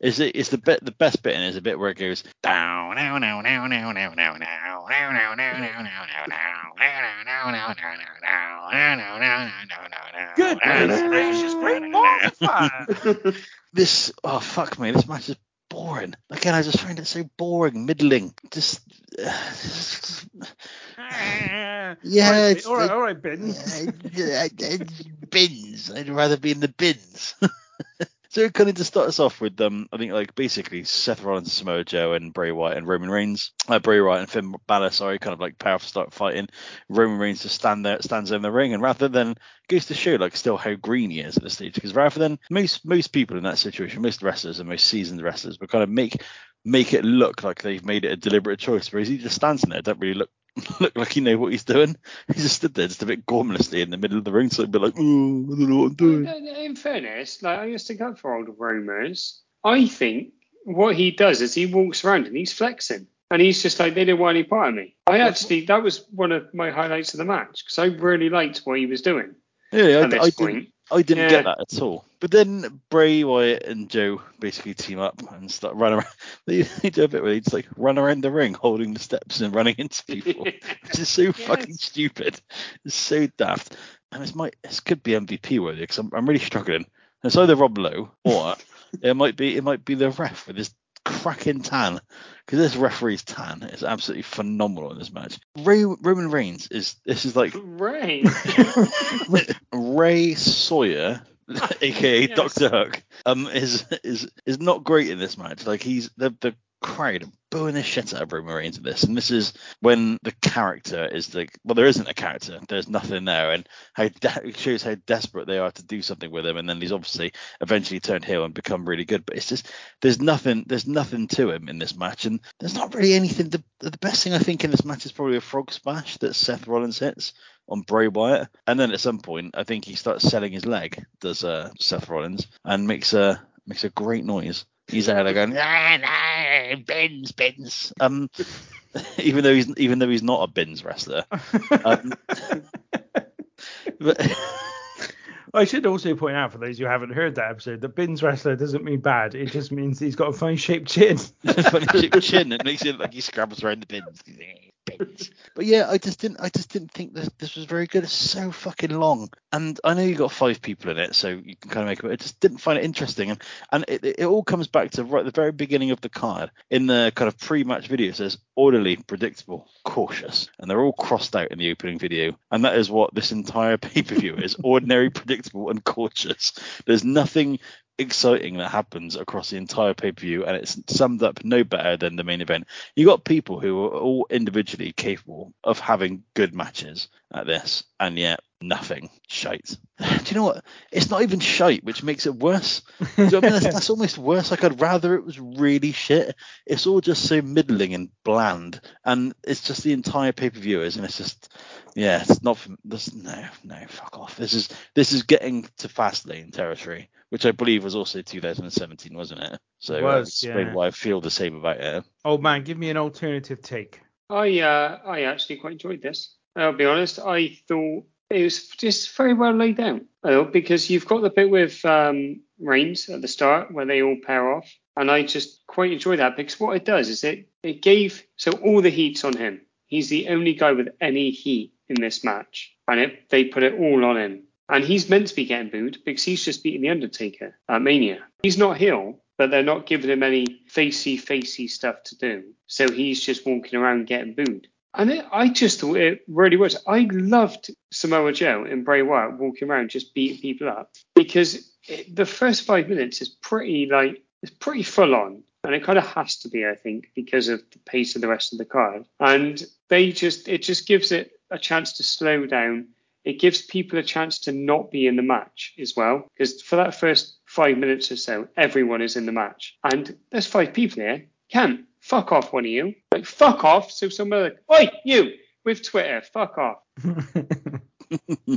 Is it? Is the bit the best bit in it is a bit where it goes down now now now now now now now now now now now now now now now now Goodness gracious, great balls of fire. This oh fuck me, this match is boring. Again, I just find it so boring, middling. Just, uh, just yeah, all right, all right, Bins. bins. I'd rather be in the bins. so kind of to start us off with, um, I think like basically Seth Rollins, Samoa Joe, and Bray Wyatt and Roman Reigns. Uh, Bray Wyatt and Finn Balor, sorry, kind of like off start fighting. Roman Reigns just stand there, stands in the ring, and rather than goes to show like still how green he is at this stage, because rather than most most people in that situation, most wrestlers and most seasoned wrestlers, will kind of make make it look like they've made it a deliberate choice, whereas he just stands in there, don't really look look like he know what he's doing. He just stood there just a bit gormlessly in the middle of the ring, so he'd be like, oh, I don't know what I'm doing. In fairness, like I used to go for old rumors. I think what he does is he walks around and he's flexing. And he's just like, they didn't want any part of me. I actually, that was one of my highlights of the match because I really liked what he was doing Yeah, at I, this I point. I didn't Yeah. get that at all. But then Bray Wyatt and Joe basically team up and start running around. They, they do a bit where they just like run around the ring, holding the steps and running into people, which is so fucking stupid. It's so daft. And it's my, this could be MVP worthy because I'm, I'm really struggling. It's either Rob Lowe or it might be it might be the ref with his cracking tan because this referee's tan is absolutely phenomenal in this match. Ray Roman Reigns is this is like Ray. Ray Sawyer, aka Yes. Doctor Hook, um, is is is not great in this match. Like he's the the crowd are booing the shit out of Roman Reigns in this, and this is when the character is like, well, there isn't a character. There's nothing there, and how de- shows how desperate they are to do something with him. And then he's obviously eventually turned heel and become really good. But it's just there's nothing there's nothing to him in this match, and there's not really anything. The, the best thing I think in this match is probably a frog splash that Seth Rollins hits on Bray Wyatt, and then at some point I think he starts selling his leg, does uh, Seth Rollins, and makes a makes a great noise. He's out there going, ah, nah, bins, bins. Um, even though he's even though he's not a bins wrestler. Um, but I should also point out for those who haven't heard that episode that Bins wrestler doesn't mean bad. It just means he's got a funny shaped chin. funny shaped chin, it makes it look like he scrabbles around the bins. Bins, but yeah, I just didn't. I just didn't think this was very good. It's so fucking long, and I know you got five people in it, so you can kind of make it. I just didn't find it interesting, and and it, it all comes back to right at the very beginning of the card in the kind of pre-match video. It says orderly, predictable, cautious, and they're all crossed out in the opening video, and that is what this entire pay-per-view is: ordinary, predictable, and cautious. There's nothing exciting that happens across the entire pay per view, and it's summed up no better than the main event. You got people who are all individually capable of having good matches at this, and yet nothing shite. Do you know what? It's not even shite, which makes it worse. Do you know what I mean? That's, that's almost worse. Like I'd rather it was really shit. It's all just so middling and bland, and it's just the entire pay per view is, and it's just yeah, it's not. This, no, no, fuck off. This is this is getting to Fastlane territory, which I believe was also 2017, wasn't it? So It uh, was, explain yeah. why I feel the same about it. Oh man, give me an alternative take. I uh, I actually quite enjoyed this. I'll be honest. I thought it was just very well laid out. Because you've got the bit with um, Reigns at the start where they all pair off, and I just quite enjoy that because what it does is it it gave so all the heat's on him. He's the only guy with any heat in this match, and it, they put it all on him. And he's meant to be getting booed because he's just beating the Undertaker at Mania. He's not heel, but they're not giving him any facey facey stuff to do. So he's just walking around getting booed. And it, I just thought it really was. I loved Samoa Joe and Bray Wyatt walking around just beating people up because it, the first five minutes is pretty like it's pretty full on. And it kind of has to be, I think, because of the pace of the rest of the card. And they just, it just gives it a chance to slow down. It gives people a chance to not be in the match as well. Because for that first five minutes or so, everyone is in the match. And there's five people here. Can't fuck off, one of you. Like, fuck off. So somebody like, oi, you, with Twitter, fuck off.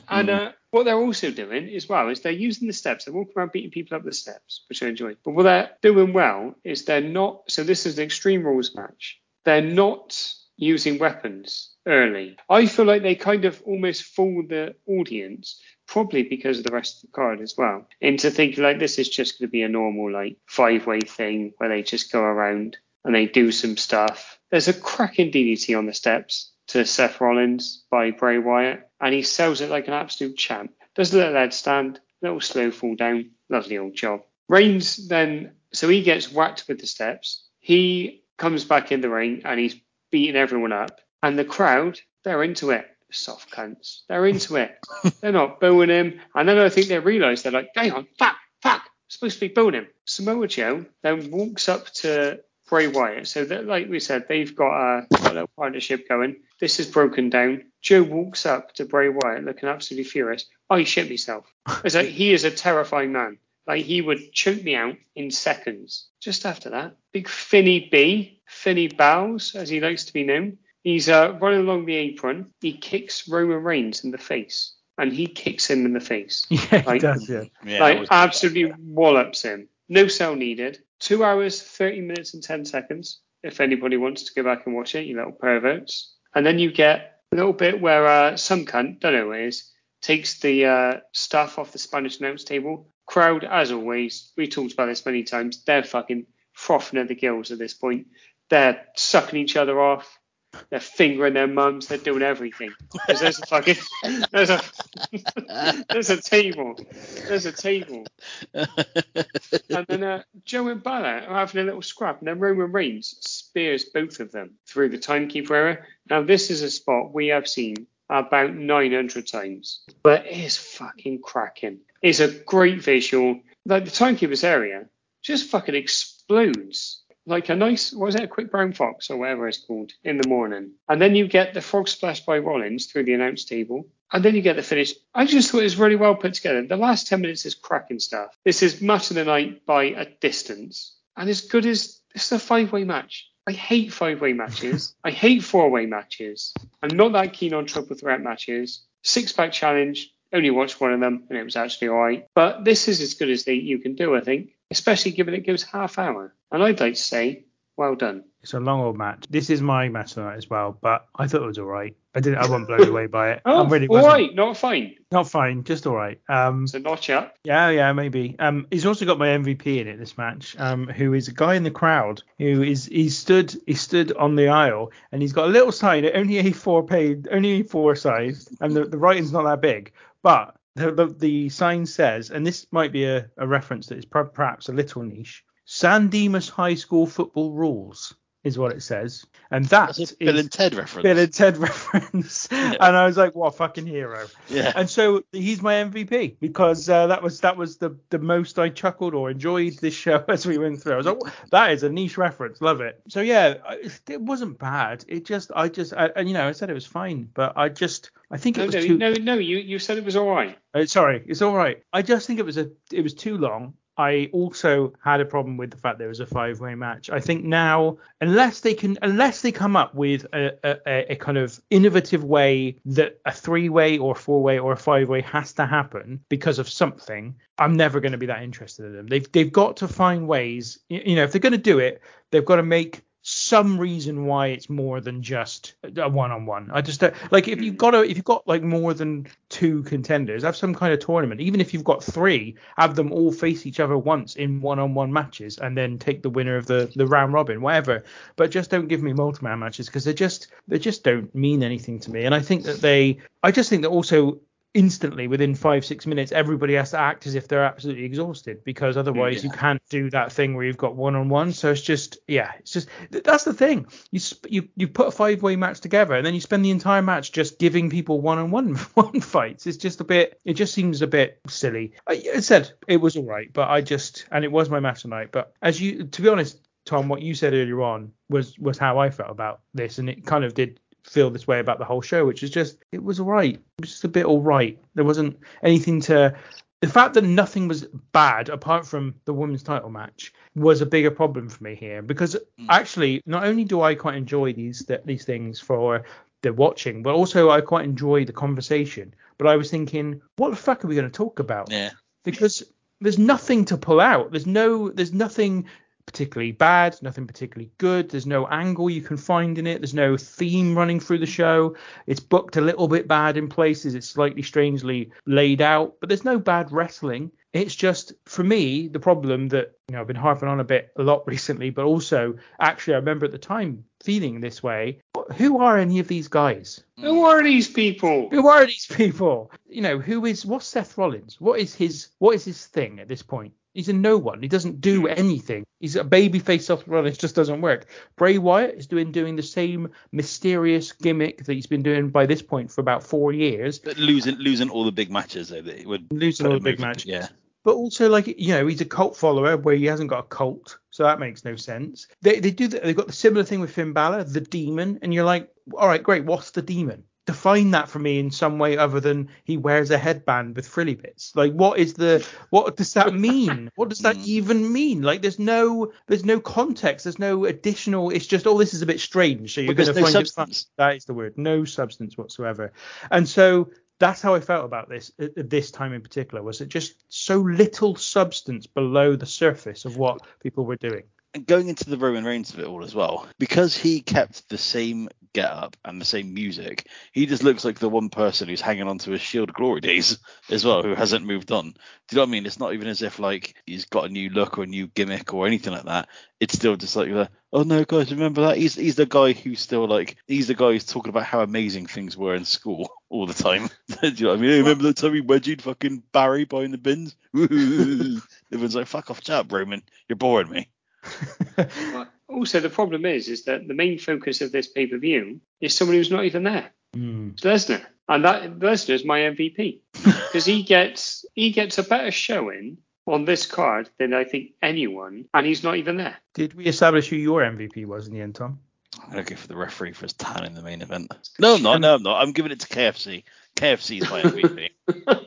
And uh, what they're also doing as well is they're using the steps. They're walking around beating people up the steps, which I enjoy. But what they're doing well is they're not. So this is an Extreme Rules match. They're not using weapons early. I feel like they kind of almost fool the audience, probably because of the rest of the card as well, into thinking like this is just going to be a normal like five way thing where they just go around and they do some stuff. There's a cracking DDT on the steps to Seth Rollins by Bray Wyatt, and he sells it like an absolute champ. Does a little head stand, little slow fall down, lovely old job. Reigns then, so he gets whacked with the steps. He comes back in the ring and he's beating everyone up, and the crowd, they're into it. Soft cunts. They're into it. they're not booing him. And then I think they realise they're like, hang on, fuck, fuck, supposed to be booing him. Samoa Joe then walks up to Bray Wyatt. So that, like we said, they've got a, got a little partnership going. This is broken down. Joe walks up to Bray Wyatt looking absolutely furious. I shit myself. It's like he is a terrifying man. Like he would choke me out in seconds. Just after that, big Finny B, Finny Bows, as he likes to be known. He's uh, running along the apron. He kicks Roman Reigns in the face, and he kicks him in the face. Yeah, Like- he does, yeah. Yeah, that like was- absolutely wallops him. No cell needed. Two hours, 30 minutes, and 10 seconds. If anybody wants to go back and watch it, you little perverts. And then you get a little bit where uh, some cunt, don't know who it is, takes the uh, stuff off the Spanish announce table. Crowd, as always, we talked about this many times, they're fucking frothing at the gills at this point. They're sucking each other off. They're fingering their mums. They're doing everything. Because there's a fucking there's a there's a table. There's a table. And then uh, Joe and Balor are having a little scrap, and then Roman Reigns spears both of them through the timekeeper area. Now, this is a spot we have seen about 900 times, but it is fucking cracking. It's a great visual. Like the timekeeper's area just fucking explodes. Like a nice, what was it, a quick brown fox or whatever it's called in the morning. And then you get the frog splash by Rollins through the announce table. And then you get the finish. I just thought it was really well put together. The last 10 minutes is cracking stuff. This is match of the night by a distance. And as good as this is a five way match. I hate five way matches. I hate four way matches. I'm not that keen on triple threat matches. Six pack challenge, only watched one of them and it was actually alright. But this is as good as you can do, I think, especially given it gives half hour. And I'd like to say, well done. It's a long old match. This is my match tonight as well, but I thought it was all right. I didn't. I wasn't blown away by it. Oh, I really all wasn't. right, not fine. Not fine, just all right. Um, So notch up. yeah, yeah, maybe. Um, he's also got my MVP in it this match. Um, who is a guy in the crowd who is he stood he stood on the aisle and he's got a little sign, only A4 paid, only A4 size, and the, the writing's not that big, but the, the the sign says, and this might be a, a reference that is perhaps a little niche. San Dimas High School football rules is what it says, and that That's a is Bill and Ted reference. Bill and Ted reference, and I was like, "What a fucking hero!" Yeah. And so he's my MVP because uh, that was that was the the most I chuckled or enjoyed this show as we went through. I was like, "That is a niche reference, love it." So yeah, I- it wasn't bad. It just I just I, and you know I said it was fine, but I just I think it No, was no, too. no, no. You you said it was all right. Uh, sorry, it's all right. I just think it was a it was too long. I also had a problem with the fact there was a five way match. I think now, unless they can, unless they come up with a, a, a kind of innovative way that a three way or four way or a five way has to happen because of something, I'm never going to be that interested in them. They've they've got to find ways. You know, if they're going to do it, they've got to make some reason why it's more than just a one-on-one. I just like if you've got a, if you've got like more than two contenders, have some kind of tournament. Even if you've got three, have them all face each other once in one-on-one matches, and then take the winner of the the round robin, whatever. But just don't give me multi-man matches because they just they just don't mean anything to me. And I think that they, I just think that also instantly within five six minutes everybody has to act as if they're absolutely exhausted because otherwise you can't do that thing where you've got one on one so it's just yeah it's just th- that's the thing. You sp- you you put a five way match together and then you spend the entire match just giving people one on one one fights. It's just a bit it just seems a bit silly. I, I said it was all right but I just and it was my match tonight but as you to be honest Tom what you said earlier on was was how I felt about this and it kind of did feel this way about the whole show, which is just it was alright. It was just a bit alright. There wasn't anything to the fact that nothing was bad apart from the women's title match was a bigger problem for me here because mm. actually not only do I quite enjoy these th- these things for the watching, but also I quite enjoy the conversation. But I was thinking, what the fuck are we going to talk about? Yeah. because there's nothing to pull out. There's no there's nothing particularly bad, nothing particularly good. There's no angle you can find in it. There's no theme running through the show. It's booked a little bit bad in places. It's slightly strangely laid out, but there's no bad wrestling. It's just for me the problem that you know I've been harping on a bit a lot recently, but also actually I remember at the time feeling this way. Who are any of these guys? Who are these people? Who are these people? You know, who is what's Seth Rollins? What is his what is his thing at this point? He's a no one. He doesn't do hmm. anything. He's a baby face babyface Seth It just doesn't work. Bray Wyatt is doing doing the same mysterious gimmick that he's been doing by this point for about four years. But losing losing all the big matches though, that would Losing all the big matches. Yeah. But also, like you know, he's a cult follower where he hasn't got a cult, so that makes no sense. They they do the, they've got the similar thing with Finn Balor, the demon, and you're like, all right, great, what's the demon? Define that for me in some way other than he wears a headband with frilly bits. Like, what is the what does that mean? what does that hmm. even mean? Like, there's no there's no context, there's no additional. It's just, oh, this is a bit strange, so you're going to no find it substance. That is the word. No substance whatsoever. And so that's how I felt about this at at this time in particular. Was it just so little substance below the surface of what people were doing? And going into the Roman Reigns of it all as well, because he kept the same get up and the same music, he just looks like the one person who's hanging on to his Shield glory days as well, who hasn't moved on. Do you know what I mean? It's not even as if like he's got a new look or a new gimmick or anything like that. It's still just like the, oh no guys, remember that? He's he's the guy who's still like he's the guy who's talking about how amazing things were in school all the time. Do you know what I mean? Hey, remember that time we wedgied fucking Barry behind the bins? Everyone's like, fuck off, chat, Roman. You're boring me. But also, the problem is, is that the main focus of this pay per view is someone who's not even there. It's Lesnar, and that Lesnar is my MVP because he gets he gets a better showing on this card than I think anyone, and he's not even there. Did we establish who your MVP was in the end, Tom? I'm gonna go for the referee for his tan in the main event. No, I'm not. No, I'm not. I'm giving it to KFC. KFC is my MVP.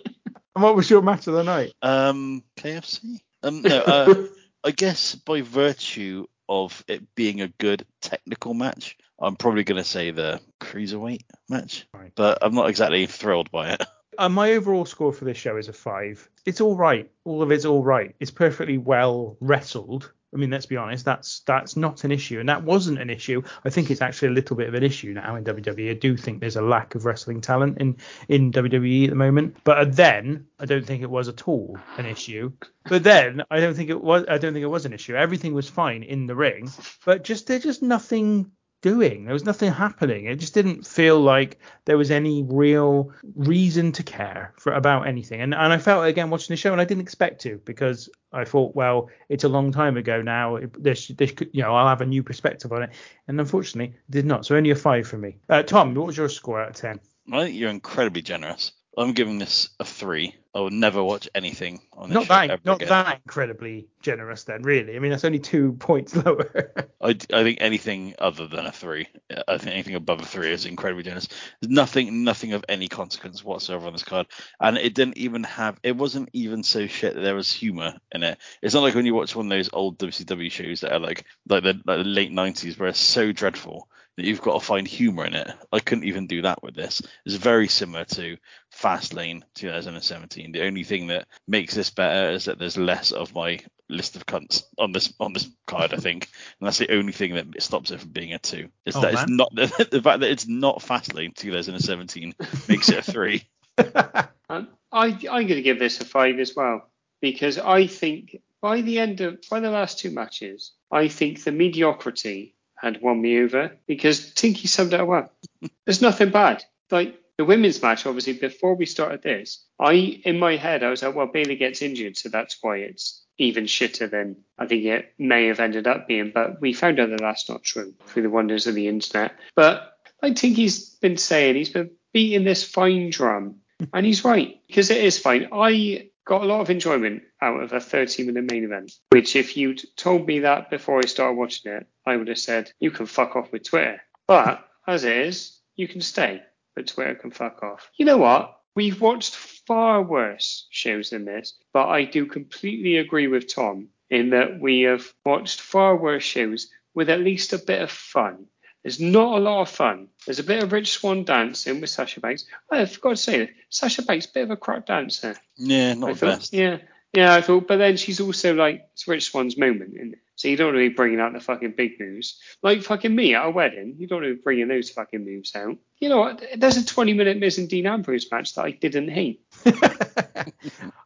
And what was your match of the night? um, KFC. Um, no. Uh, I guess by virtue of it being a good technical match, I'm probably gonna say the cruiserweight match. Right. But I'm not exactly thrilled by it. Uh, my overall score for this show is a five. It's all right. All of it's all right. It's perfectly well wrestled. I mean, let's be honest, that's that's not an issue, and that wasn't an issue. I think it's actually a little bit of an issue now in WWE. I do think there's a lack of wrestling talent in in WWE at the moment, but then I don't think it was at all an issue. But then I don't think it was. I don't think it was an issue. Everything was fine in the ring, but just there's just nothing doing. There was nothing happening. It just didn't feel like there was any real reason to care for about anything. And and I felt again watching the show, and I didn't expect to because I thought, well, it's a long time ago now. This this could, you know, I'll have a new perspective on it. And unfortunately, did not. So only a five for me. Uh, Tom, what was your score out of ten? I think you're incredibly generous. I'm giving this a three. I will never watch anything on this Not show that not again. that incredibly generous then, really. I mean, that's only two points lower. I, I think anything other than a three, uh, I think anything above a three is incredibly generous. There's nothing, nothing of any consequence whatsoever on this card, and it didn't even have. It wasn't even so shit that there was humor in it. It's not like when you watch one of those old WCW shows that are like like the, like the late '90s, where it's so dreadful that you've got to find humor in it. I couldn't even do that with this. It's very similar to Fastlane 2017. The only thing that makes this better is that there's less of my list of cunts on this on this card, I think, and that's the only thing that stops it from being a two. Is Oh, that it's not the, the fact that it's not Fastlane 2017 makes it a three. Um, I, I'm going to give this a five as well because I think by the end of by the last two matches, I think the mediocrity had won me over because Tinky summed it up well. There's nothing bad. Like the women's match, obviously, before we started this, I in my head I was like, well, Bayley gets injured, so that's why it's even shitter than I think it may have ended up being. But we found out that that's not true through the wonders of the internet. But like Tinky's been saying he's been beating this fine drum, and he's right because it is fine. I got a lot of enjoyment out of a 30 minute main event, which if you'd told me that before I started watching it, I would have said you can fuck off with Twitter. But as it is, you can stay, but Twitter can fuck off. You know what? We've watched far worse shows than this, but I do completely agree with Tom in that we have watched far worse shows with at least a bit of fun. There's not a lot of fun. There's a bit of Rich Swann dancing with Sasha Banks. Oh, I forgot to say that Sasha Banks, bit of a crap dancer. Yeah, not I the thought, best. yeah, yeah. I thought, but then she's also like it's Rich Swann's moment, isn't it? so you don't want to be bringing out the fucking big moves. Like fucking me at a wedding, you don't want to be bringing those fucking moves out. You know what? There's a 20 minute Miz and Dean Ambrose match that I didn't hate.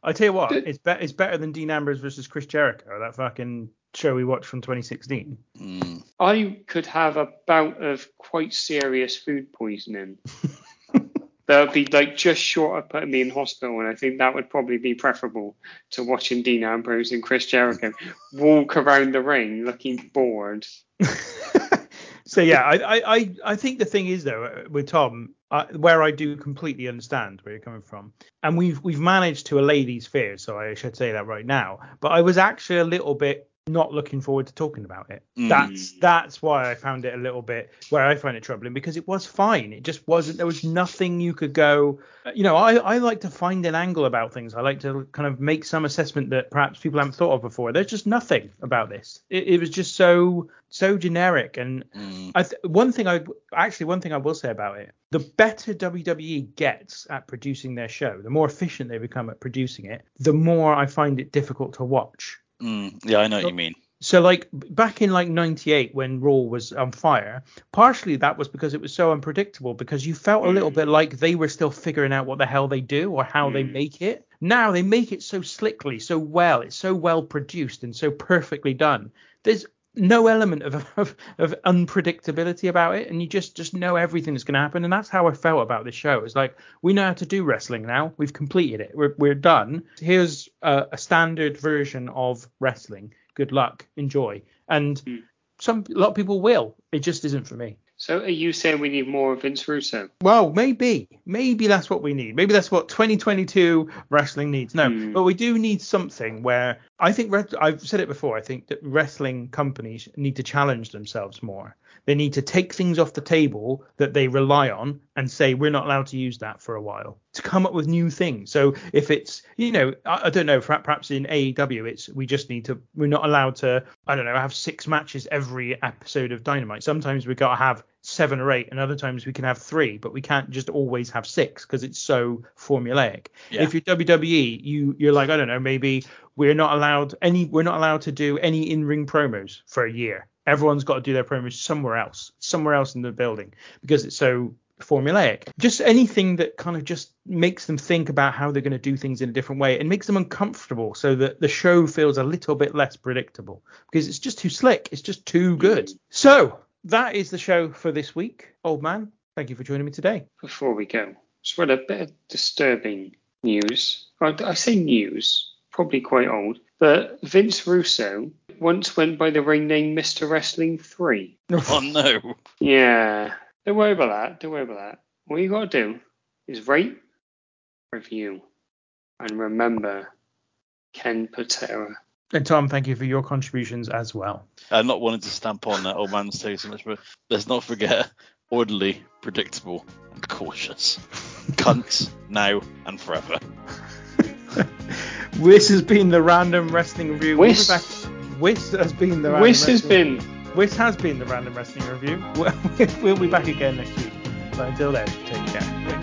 I tell you what, it's be- it's better than Dean Ambrose versus Chris Jericho, that fucking show we watched from 2016. Mm. I could have a bout of quite serious food poisoning. that would be like just short of putting me in hospital, and I think that would probably be preferable to watching Dean Ambrose and Chris Jericho walk around the ring looking bored. So yeah, I, I, I, I think the thing is though uh, with Tom, uh, where I do completely understand where you're coming from, and we've we've managed to allay these fears, so I should say that right now. But I was actually a little bit not looking forward to talking about it. Mm. That's that's why I found it a little bit where I find it troubling because it was fine. It just wasn't. There was nothing you could go. You know, I I like to find an angle about things. I like to kind of make some assessment that perhaps people haven't thought of before. There's just nothing about this. It, it was just so so generic and Mm. I th- one thing I actually one thing I will say about it, the better WWE gets at producing their show, the more efficient they become at producing it, the more I find it difficult to watch. Mm. Yeah, I know what you mean. So like back in like 98 when Raw was on fire, partially that was because it was so unpredictable because you felt a little bit like they were still figuring out what the hell they do or how they make it. Now they make it so slickly, so well, it's so well produced and so perfectly done. There's no element of, of, of unpredictability about it and you just just know everything that's going to happen and that's how i felt about this show. It's like we know how to do wrestling now. We've completed it. We're, we're done. Here's a, a standard version of wrestling. Good luck. Enjoy. And hmm. some a lot of people will. It just isn't for me So are you saying we need more of Vince Russo? well, maybe, maybe that's what we need. Maybe that's what 2022 wrestling needs. No, Hmm. but we do need something where I think I've said it before. I think that wrestling companies need to challenge themselves more. They need to take things off the table that they rely on and say we're not allowed to use that for a while. to come up with new things. So if it's, you know, I, I don't know, perhaps in AEW, it's we just need to, we're not allowed to, I don't know, have six matches every episode of Dynamite. Sometimes we got to have seven or eight, and other times we can have three, but we can't just always have six because it's so formulaic. Yeah. If you're WWE, you you're like, I don't know, maybe we're not allowed any, we're not allowed to do any in-ring promos for a year. Everyone's got to do their promos somewhere else, somewhere else in the building because it's so formulaic. Just anything that kind of just makes them think about how they're going to do things in a different way and makes them uncomfortable so that the show feels a little bit less predictable because it's just too slick. It's just too good. So that is the show for this week. Old man, thank you for joining me today. Before we go, just read a bit of disturbing news. I say news, probably quite old, but Vince Russo once went by the ring name Mr. Wrestling 3. Oh no. Yeah. Don't worry about that. Don't worry about that. All you got to do is rate, review, and remember Ken Patera. And Tom, thank you for your contributions as well. I'm not wanting to stamp on that old man's toe so much, but let's not forget orderly, predictable, and cautious. Cunts now and forever. This has been the random wrestling review. We'll be back- Whis has been the random Whis has wrestling- been. Whis has been the random wrestling review. We'll, we'll be back again next week. But until then, take care.